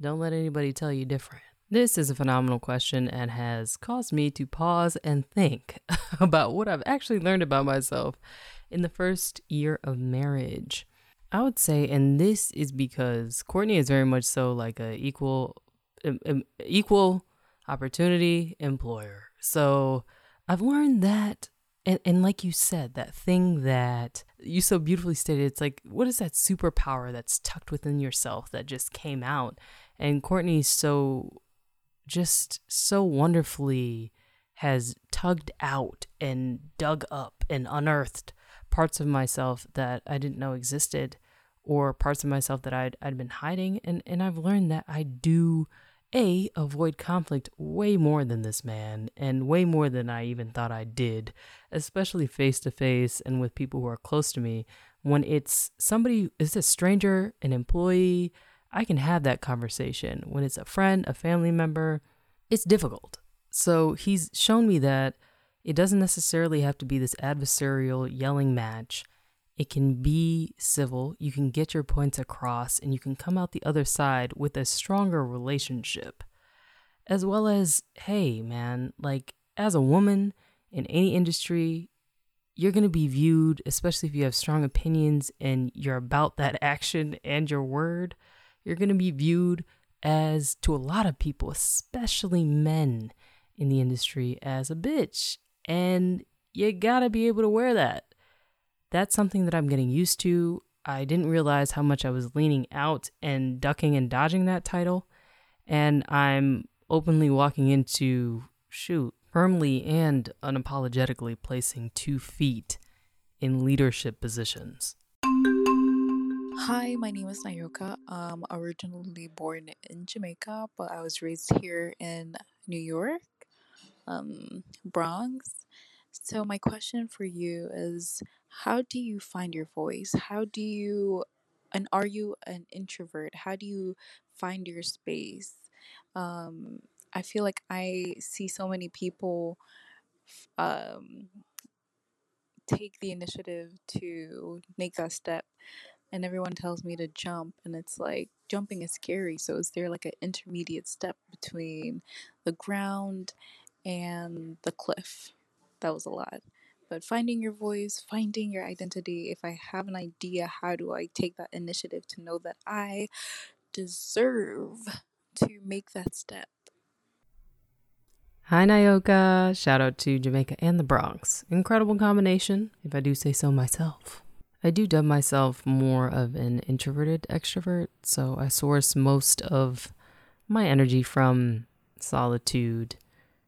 Don't let anybody tell you different. This is a phenomenal question and has caused me to pause and think [LAUGHS] about what I've actually learned about myself in the first year of marriage. I would say, and this is because Courtney is very much so like a equal, um, equal opportunity employer. So I've learned that, and, and like you said, that thing that you so beautifully stated, it's like, what is that superpower that's tucked within yourself that just came out? And Courtney so, just so wonderfully has tugged out and dug up and unearthed parts of myself that I didn't know existed or parts of myself that I'd, I'd been hiding. And, and I've learned that I do, A, avoid conflict way more than this man and way more than I even thought I did, especially face to face and with people who are close to me. When it's somebody, is a stranger, an employee, I can have that conversation. When it's a friend, a family member, it's difficult. So he's shown me that it doesn't necessarily have to be this adversarial yelling match. It can be civil, you can get your points across, and you can come out the other side with a stronger relationship. As well as, hey, man, like as a woman in any industry, you're going to be viewed, especially if you have strong opinions and you're about that [LAUGHS] action and your word, you're going to be viewed as, to a lot of people, especially men in the industry, as a bitch. And you got to be able to wear that. That's something that I'm getting used to. I didn't realize how much I was leaning out and ducking and dodging that title. And I'm openly walking into, shoot, firmly and unapologetically placing two feet in leadership positions. Hi, my name is Nayoka. I'm originally born in Jamaica, but I was raised here in New York, um, Bronx. So, my question for you is how do you find your voice? How do you, and are you an introvert? How do you find your space? Um, I feel like I see so many people um, take the initiative to make that step and everyone tells me to jump and it's like jumping is scary so is there like an intermediate step between the ground and the cliff that was a lot but finding your voice finding your identity if i have an idea how do i take that initiative to know that i deserve to make that step Hi, Nayoka. Shout out to Jamaica and the Bronx. Incredible combination, if I do say so myself. I do dub myself more of an introverted extrovert, so I source most of my energy from solitude,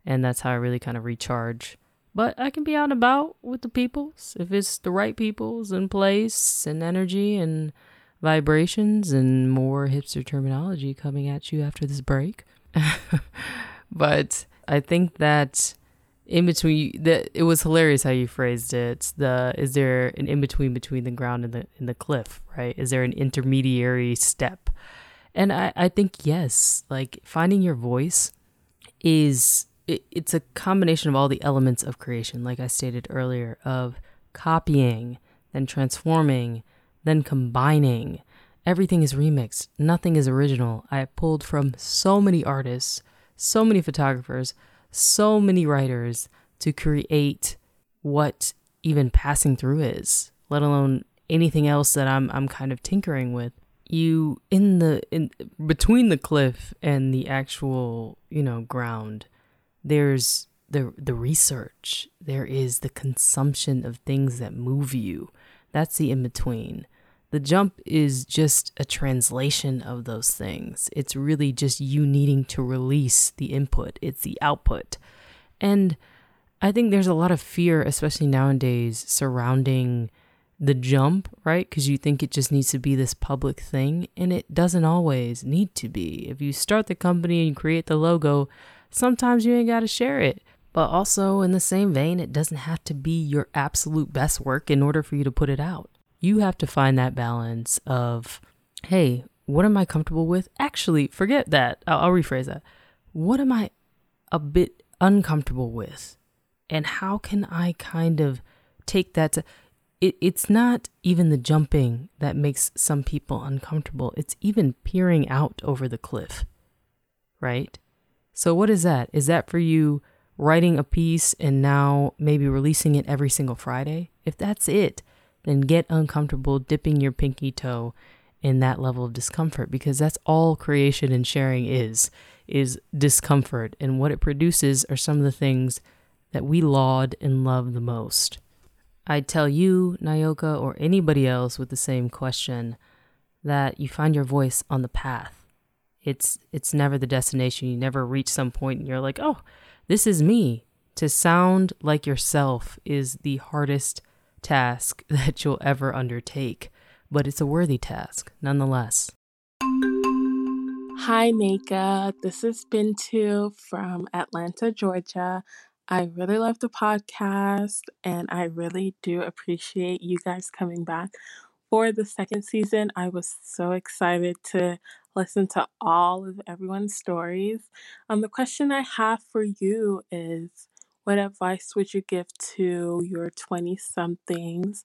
and that's how I really kind of recharge. But I can be out and about with the peoples if it's the right peoples and place and energy and vibrations and more hipster terminology coming at you after this break. [LAUGHS] but I think that in between that it was hilarious how you phrased it. The is there an in between between the ground and the and the cliff, right? Is there an intermediary step? And I, I think yes, like finding your voice is it, it's a combination of all the elements of creation, like I stated earlier, of copying, then transforming, then combining. Everything is remixed. Nothing is original. I pulled from so many artists, so many photographers, so many writers to create what even passing through is, let alone anything else that I'm I'm kind of tinkering with. You in the in between the cliff and the actual, you know, ground, there's the the research. There is the consumption of things that move you. That's the in between. The jump is just a translation of those things. It's really just you needing to release the input, it's the output. And I think there's a lot of fear, especially nowadays, surrounding the jump, right? Because you think it just needs to be this public thing, and it doesn't always need to be. If you start the company and create the logo, sometimes you ain't got to share it. But also, in the same vein, it doesn't have to be your absolute best work in order for you to put it out you have to find that balance of, hey, what am I comfortable with? Actually, forget that. I'll, I'll rephrase that. What am I a bit uncomfortable with? And how can I kind of take that to, it, it's not even the jumping that makes some people uncomfortable. It's even peering out over the cliff, right? So, what is that? Is that for you writing a piece and now maybe releasing it every single Friday? If that's it, then get uncomfortable dipping your pinky toe in that level of discomfort because that's all creation and sharing is is discomfort and what it produces are some of the things that we laud and love the most. I tell you, Nyoka, or anybody else with the same question, that you find your voice on the path. It's it's never the destination. You never reach some point and you're like, "Oh, this is me." To sound like yourself is the hardest task [LAUGHS] that you'll ever undertake, but it's a worthy task nonetheless. Hi, Nneka. This is Bintu from Atlanta, Georgia. I really love the podcast and I really do appreciate you guys coming back for the second season. I was so excited to listen to all of everyone's stories. Um, the question I have for you is what advice would you give to your 20 somethings?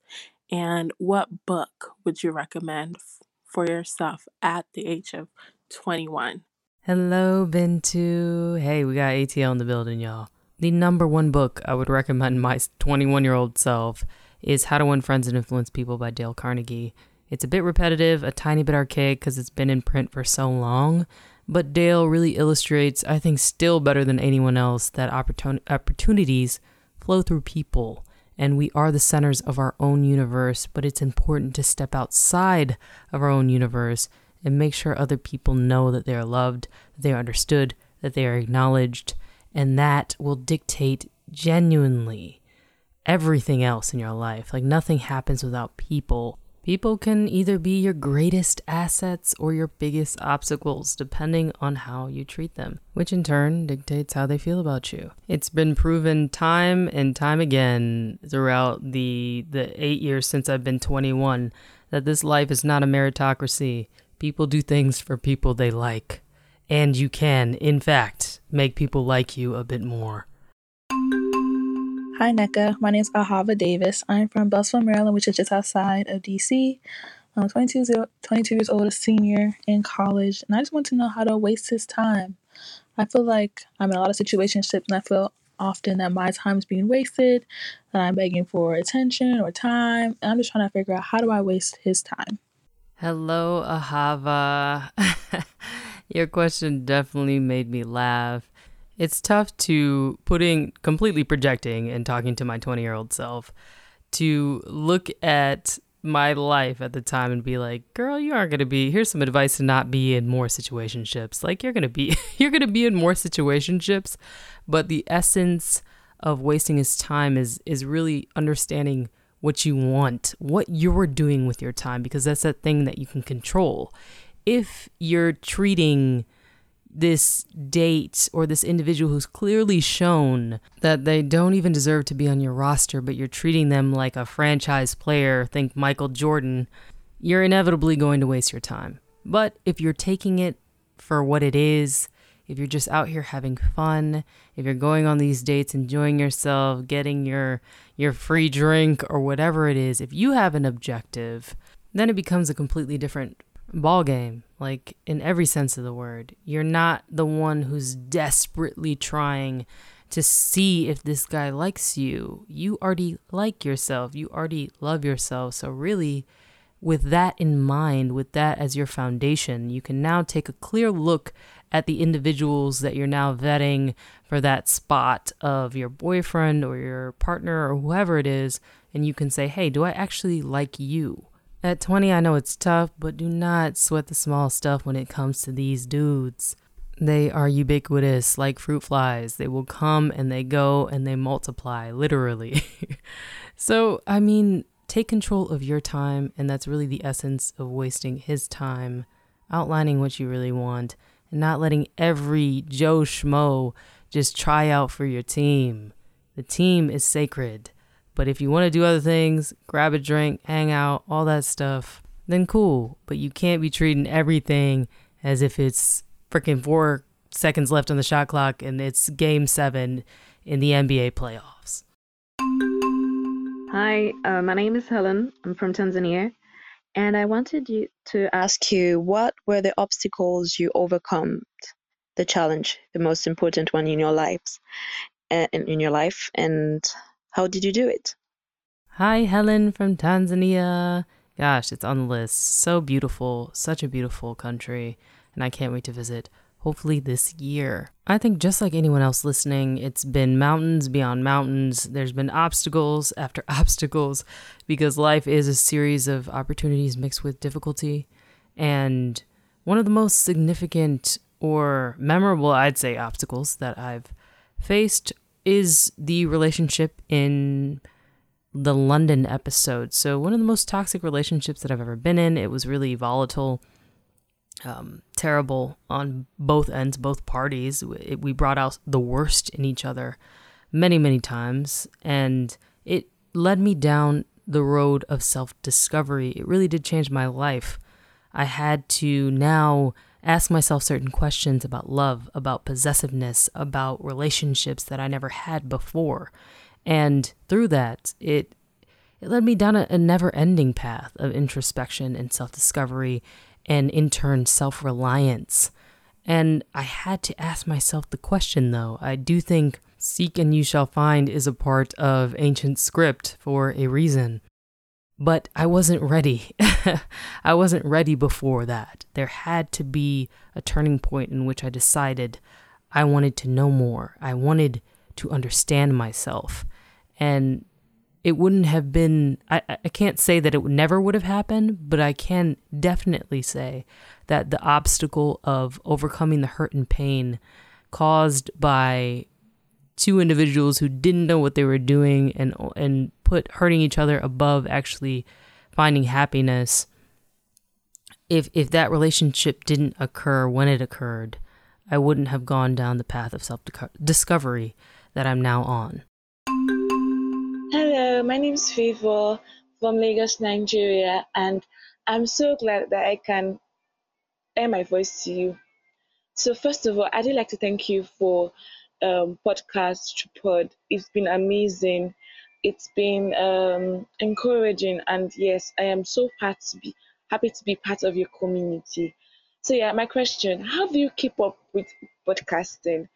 And what book would you recommend for yourself at the age of 21? Hello, Bintu. Hey, we got ATL in the building, y'all. The number one book I would recommend my 21 year old self is How to Win Friends and Influence People by Dale Carnegie. It's a bit repetitive, a tiny bit archaic because it's been in print for so long, but Dale really illustrates, I think, still better than anyone else, that opportun- opportunities flow through people. And we are the centers of our own universe, but it's important to step outside of our own universe and make sure other people know that they are loved, that they are understood, that they are acknowledged. And that will dictate genuinely everything else in your life. Like nothing happens without people People can either be your greatest assets or your biggest obstacles, depending on how you treat them, which in turn dictates how they feel about you. It's been proven time and time again throughout the, the eight years since I've been 21 that this life is not a meritocracy. People do things for people they like. And you can, in fact, make people like you a bit more. Hi, Nneka. My name is Ahava Davis. I'm from Beltsville, Maryland, which is just outside of DC. I'm 22, 22 years old, a senior in college, and I just want to know how to waste his time. I feel like I'm in a lot of situationships, and I feel often that my time is being wasted, that I'm begging for attention or time, and I'm just trying to figure out how do I waste his time. Hello, Ahava. [LAUGHS] Your question definitely made me laugh it's tough to putting completely projecting and talking to my 20 year old self to look at my life at the time and be like, girl, you aren't going to be, here's some advice to not be in more situationships. Like, you're going to be, [LAUGHS] you're to be in more situationships. But the essence of wasting his time is, is really understanding what you want, what you're doing with your time, because that's that thing that you can control. If you're treating this date or this individual who's clearly shown that they don't even deserve to be on your roster, but you're treating them like a franchise player, think Michael Jordan, you're inevitably going to waste your time. But if you're taking it for what it is, if you're just out here having fun, if you're going on these dates, enjoying yourself, getting your your free drink or whatever it is, if you have an objective, then it becomes a completely different ball game like in every sense of the word. You're not the one who's desperately trying to see if this guy likes you. You already like yourself. You already love yourself. So really with that in mind with that as your foundation you can now take a clear look at the individuals that you're now vetting for that spot of your boyfriend or your partner or whoever it is and you can say hey do i actually like you at 20, I know it's tough, but do not sweat the small stuff when it comes to these dudes. They are ubiquitous like fruit flies. They will come and they go and they multiply, literally. [LAUGHS] so, I mean, take control of your time, and that's really the essence of wasting his time, outlining what you really want, and not letting every Joe Schmo just try out for your team. The team is sacred. But if you want to do other things, grab a drink, hang out, all that stuff, then cool. But you can't be treating everything as if it's freaking four seconds left on the shot clock and it's game seven in the NBA playoffs. Hi, uh, my name is Helen. I'm from Tanzania. And I wanted you to ask you what were the obstacles you overcome, the challenge, the most important one in your lives, uh, in, in your life, and how did you do it? Hi, Helen from Tanzania. Gosh, it's on the list. So beautiful, such a beautiful country, and I can't wait to visit. Hopefully, this year. I think, just like anyone else listening, it's been mountains beyond mountains. There's been obstacles after [LAUGHS] obstacles because life is a series of opportunities mixed with difficulty. And one of the most significant or memorable, I'd say, obstacles that I've faced is the relationship in the London episode. So, one of the most toxic relationships that I've ever been in. It was really volatile, um, terrible on both ends, both parties. We brought out the worst in each other many, many times. And it led me down the road of self discovery. It really did change my life. I had to now ask myself certain questions about love, about possessiveness, about relationships that I never had before. And through that, it it led me down a, a never-ending path of introspection and self-discovery and in turn self-reliance. And I had to ask myself the question though. I do think seek and you shall find is a part of ancient script for a reason. But I wasn't ready. [LAUGHS] I wasn't ready before that. There had to be a turning point in which I decided I wanted to know more. I wanted to understand myself. And it wouldn't have been, I, I can't say that it never would have happened, but I can definitely say that the obstacle of overcoming the hurt and pain caused by two individuals who didn't know what they were doing and and put hurting each other above actually finding happiness. If if that relationship didn't occur when it occurred i wouldn't have gone down the path of self discovery that i'm now on. Hello my name is favor from lagos nigeria and i'm so glad that i can air my voice to you. So first of all i'd like to thank you for um, podcast Tripod. It's been amazing. It's been um, encouraging, and yes, I am so happy to be happy to be part of your community. So yeah, my question: How do you keep up with podcasting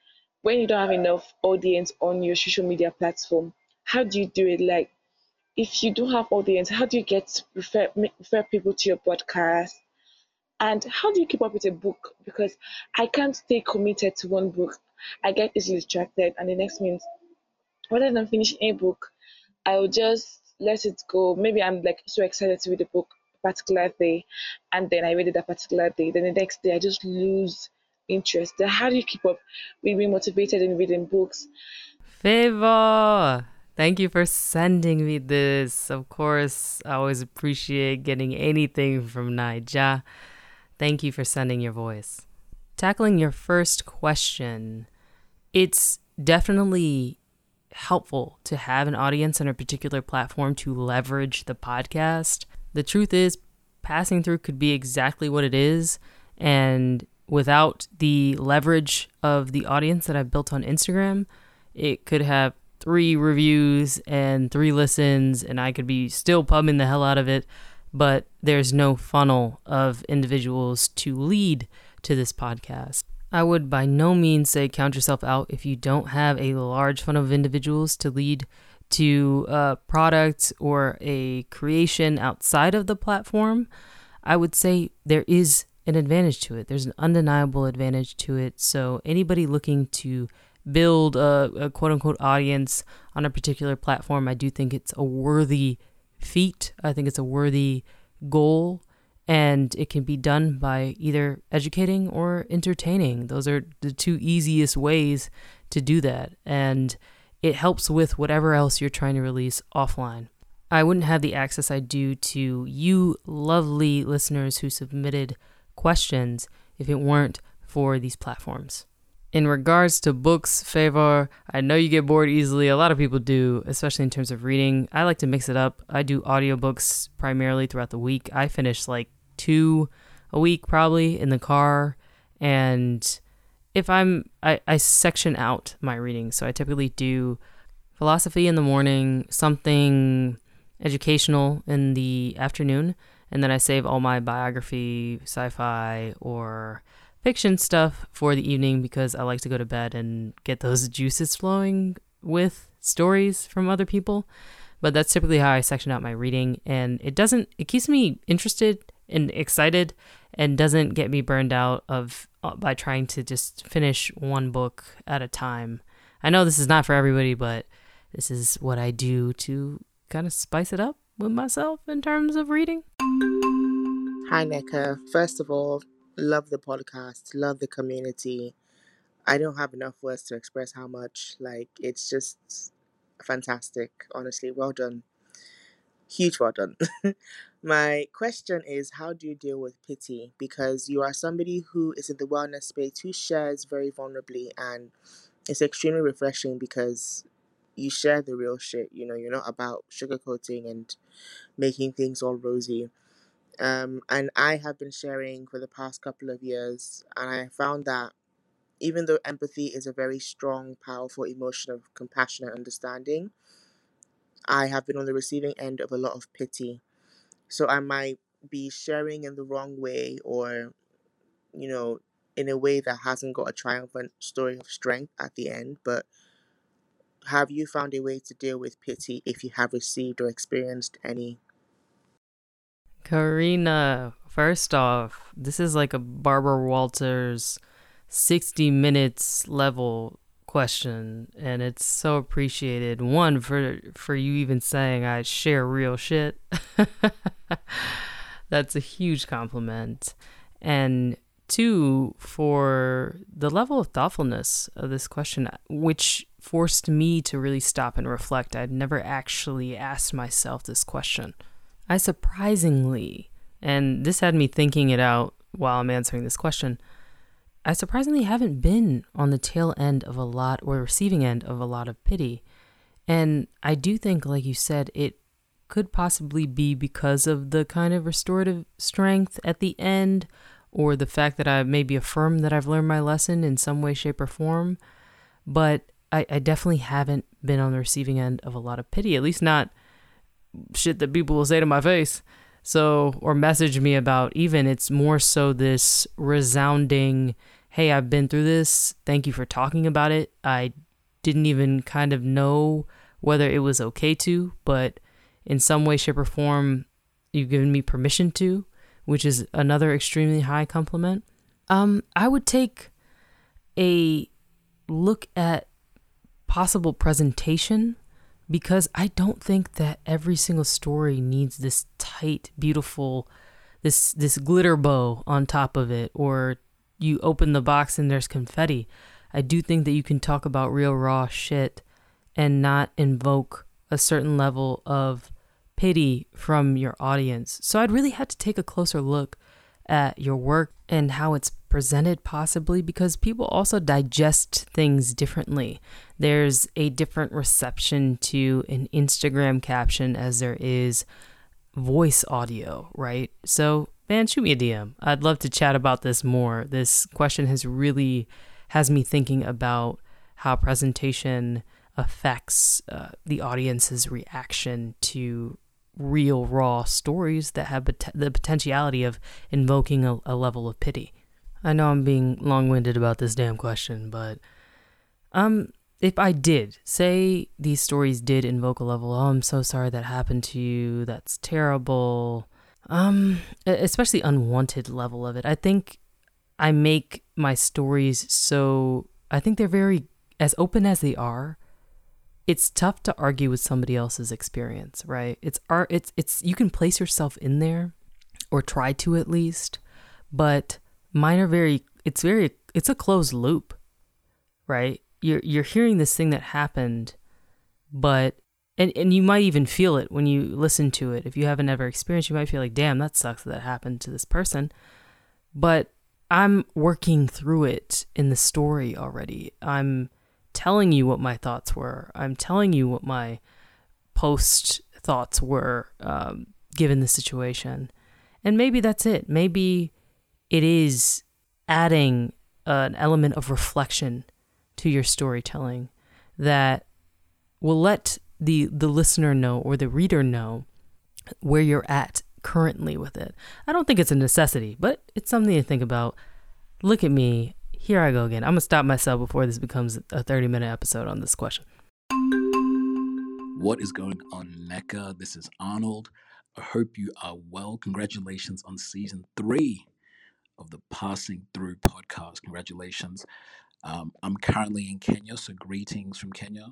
when you don't have enough audience on your social media platform? How do you do it? Like, if you don't have audience, how do you get refer refer people to your podcast? And how do you keep up with a book? Because I can't stay committed to one book. I get easily distracted, and the next minute, rather than finishing a book, I will just let it go. Maybe I'm like so excited to read a book a particular day, and then I read it that particular day. Then the next day I just lose interest. Then how do you keep up with being motivated in reading books? Favor. Thank you for sending me this. Of course, I always appreciate getting anything from Naija. Thank you for sending your voice. Tackling your first question, it's definitely helpful to have an audience on a particular platform to leverage the podcast. The truth is, passing through could be exactly what it is. And without the leverage of the audience that I've built on Instagram, it could have three reviews and three listens, and I could be still pumping the hell out of it, but there's no funnel of individuals to lead to this podcast. I would by no means say count yourself out if you don't have a large funnel of individuals to lead to a product or a creation outside of the platform. I would say there is an advantage to it. There's an undeniable advantage to it. So, anybody looking to build a, a quote unquote audience on a particular platform, I do think it's a worthy feat. I think it's a worthy goal. And it can be done by either educating or entertaining. Those are the two easiest ways to do that. And it helps with whatever else you're trying to release offline. I wouldn't have the access I do to you, lovely listeners who submitted questions, if it weren't for these platforms. In regards to books, Favor, I know you get bored easily. A lot of people do, especially in terms of reading. I like to mix it up. I do audiobooks primarily throughout the week. I finish like two a week probably in the car. And if I'm, I, I section out my reading. So I typically do philosophy in the morning, something educational in the afternoon. And then I save all my biography, sci fi, or fiction stuff for the evening because I like to go to bed and get those [LAUGHS] juices flowing with stories from other people. But that's typically how I section out my reading and it doesn't it keeps me interested and excited and doesn't get me burned out of uh, by trying to just finish one book at a time. I know this is not for everybody, but this is what I do to kind of spice it up with myself in terms of reading. Hi, Nneka. First of all, love the podcast, love the community. I don't have enough words to express how much. Like, it's just fantastic. Honestly, well done. Huge well done. [LAUGHS] My question is how do you deal with pity? Because you are somebody who is in the wellness space who shares very vulnerably, and it's extremely refreshing because you share the real shit. You know, you're not about sugarcoating and making things all rosy. Um, and I have been sharing for the past couple of years, and I found that even though empathy is a very strong, powerful emotion of compassion and understanding, I have been on the receiving end of a lot of pity. So I might be sharing in the wrong way or, you know, in a way that hasn't got a triumphant story of strength at the end. But have you found a way to deal with pity if you have received or experienced any? Karina, first off, this is like a Barbara Walters 60 minutes level question and it's so appreciated one for for you even saying I share real shit. [LAUGHS] That's a huge compliment. And two for the level of thoughtfulness of this question which forced me to really stop and reflect. I'd never actually asked myself this question. I surprisingly, and this had me thinking it out while I'm answering this question, I surprisingly haven't been on the tail end of a lot or receiving end of a lot of pity. And I do think, like you said, it could possibly be because of the kind of restorative strength at the end or the fact that I maybe affirm that I've learned my lesson in some way, shape, or form. But I, I definitely haven't been on the receiving end of a lot of pity, at least not shit that people will say to my face. So, or message me about, even it's more so this resounding, hey, I've been through this. Thank you for talking about it. I didn't even kind of know whether it was okay to, but in some way, shape, or form, you've given me permission to, which is another extremely high compliment. Um, I would take a look at possible presentation because I don't think that every single story needs this tight, beautiful, this this glitter bow on top of it, or you open the box and there's confetti. I do think that you can talk about real raw shit and not invoke a certain level of pity from your audience. So I'd really have to take a closer look at your work and how it's presented, possibly because people also digest things differently. There's a different reception to an Instagram caption as there is voice audio, right? So, man, shoot me a DM. I'd love to chat about this more. This question has really has me thinking about how presentation affects uh, the audience's reaction to real raw stories that have the potentiality of invoking a, a level of pity. I know I'm being long-winded about this damn question, but um if I did say these stories did invoke a level, oh, I'm so sorry that happened to you. That's terrible. Um especially unwanted level of it. I think I make my stories so I think they're very as open as they are it's tough to argue with somebody else's experience, right? It's art it's it's you can place yourself in there or try to at least, but mine are very it's very it's a closed loop, right? You're you're hearing this thing that happened, but and, and you might even feel it when you listen to it. If you haven't ever experienced, you might feel like, damn, that sucks that, that happened to this person. But I'm working through it in the story already. I'm telling you what my thoughts were. I'm telling you what my post thoughts were um, given the situation. And maybe that's it. Maybe it is adding an element of reflection to your storytelling that will let the the listener know or the reader know where you're at currently with it. I don't think it's a necessity, but it's something to think about. Look at me here I go again. I'm gonna stop myself before this becomes a 30 minute episode on this question. What is going on, Nneka? This is Arnold. I hope you are well. Congratulations on season three of the Passing Through podcast. Congratulations. Um, I'm currently in Kenya, so greetings from Kenya.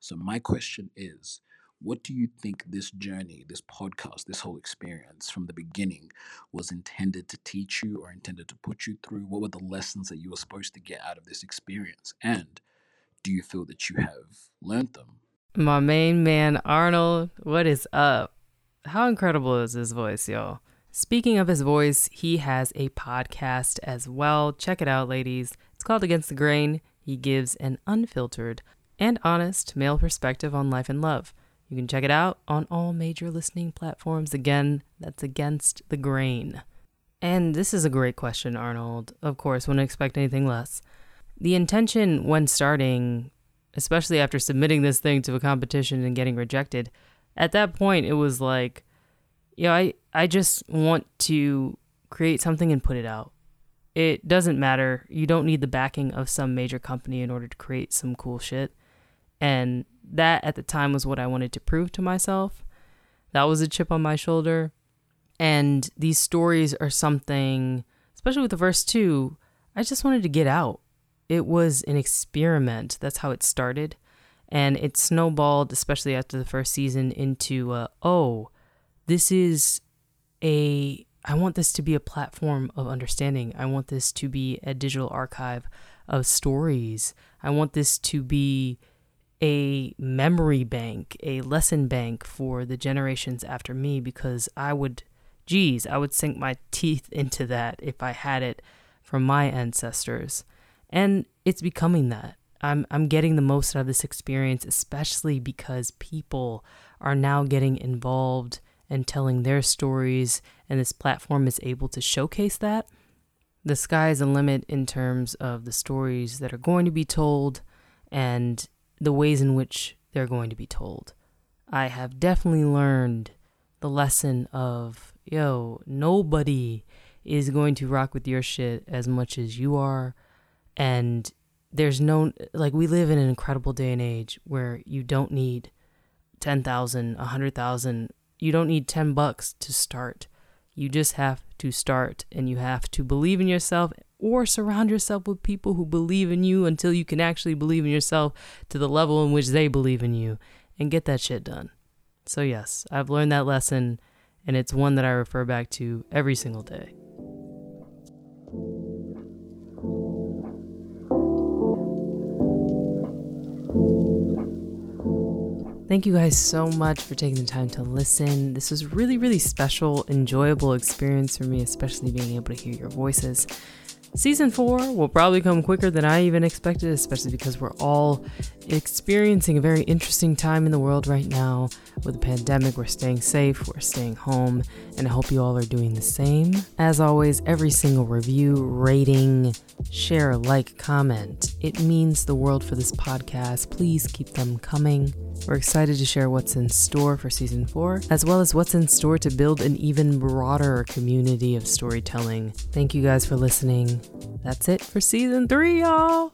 So, my question is what do you think this journey, this podcast, this whole experience from the beginning was intended to teach you or intended to put you through? What were the lessons that you were supposed to get out of this experience? And do you feel that you have learned them? My main man, Arnold, what is up? How incredible is his voice, y'all? Speaking of his voice, he has a podcast as well. Check it out, ladies. It's called Against the Grain. He gives an unfiltered and honest male perspective on life and love. You can check it out on all major listening platforms. Again, that's Against the Grain. And this is a great question, Arnold. Of course, wouldn't expect anything less. The intention when starting, especially after submitting this thing to a competition and getting rejected, at that point it was like, you know, I, I just want to create something and put it out. It doesn't matter. You don't need the backing of some major company in order to create some cool shit. And that at the time was what I wanted to prove to myself. That was a chip on my shoulder. And these stories are something, especially with the first two, I just wanted to get out. It was an experiment. That's how it started. And it snowballed, especially after the first season, into uh, oh, this is a, I want this to be a platform of understanding. I want this to be a digital archive of stories. I want this to be a memory bank, a lesson bank for the generations after me because I would, geez, I would sink my teeth [LAUGHS] into that if I had it from my ancestors. And it's becoming that. I'm, I'm getting the most out of this experience, especially because people are now getting involved and telling their stories, and this platform is able to showcase that. The sky is the limit in terms of the stories that are going to be told, and the ways in which they're going to be told. I have definitely learned the lesson of, yo, nobody is going to rock with your shit as much as you are. And there's no, like, we live in an incredible day and age where you don't need 10,000, 100,000, you don't need 10 bucks to start. You just have to start and you have to believe in yourself or surround yourself with people who believe in you until you can actually believe in yourself to the level in which they believe in you. and get that shit done. So, yes, I've learned that lesson, and it's one that I refer back to every single day. Thank you guys so much for taking the time to listen. This was really, really special, enjoyable experience for me, especially being able to hear your voices. Season four will probably come quicker than I even expected, especially because we're all experiencing a very interesting time in the world right now. With the pandemic, we're staying safe, we're staying home, and I hope you all are doing the same. As always, every single review, rating, share, like, comment, it means the world for this podcast. Please keep them coming. We're excited to share what's in store for season four, as well as what's in store to build an even broader community of storytelling. Thank you guys for listening. That's it for season three, y'all.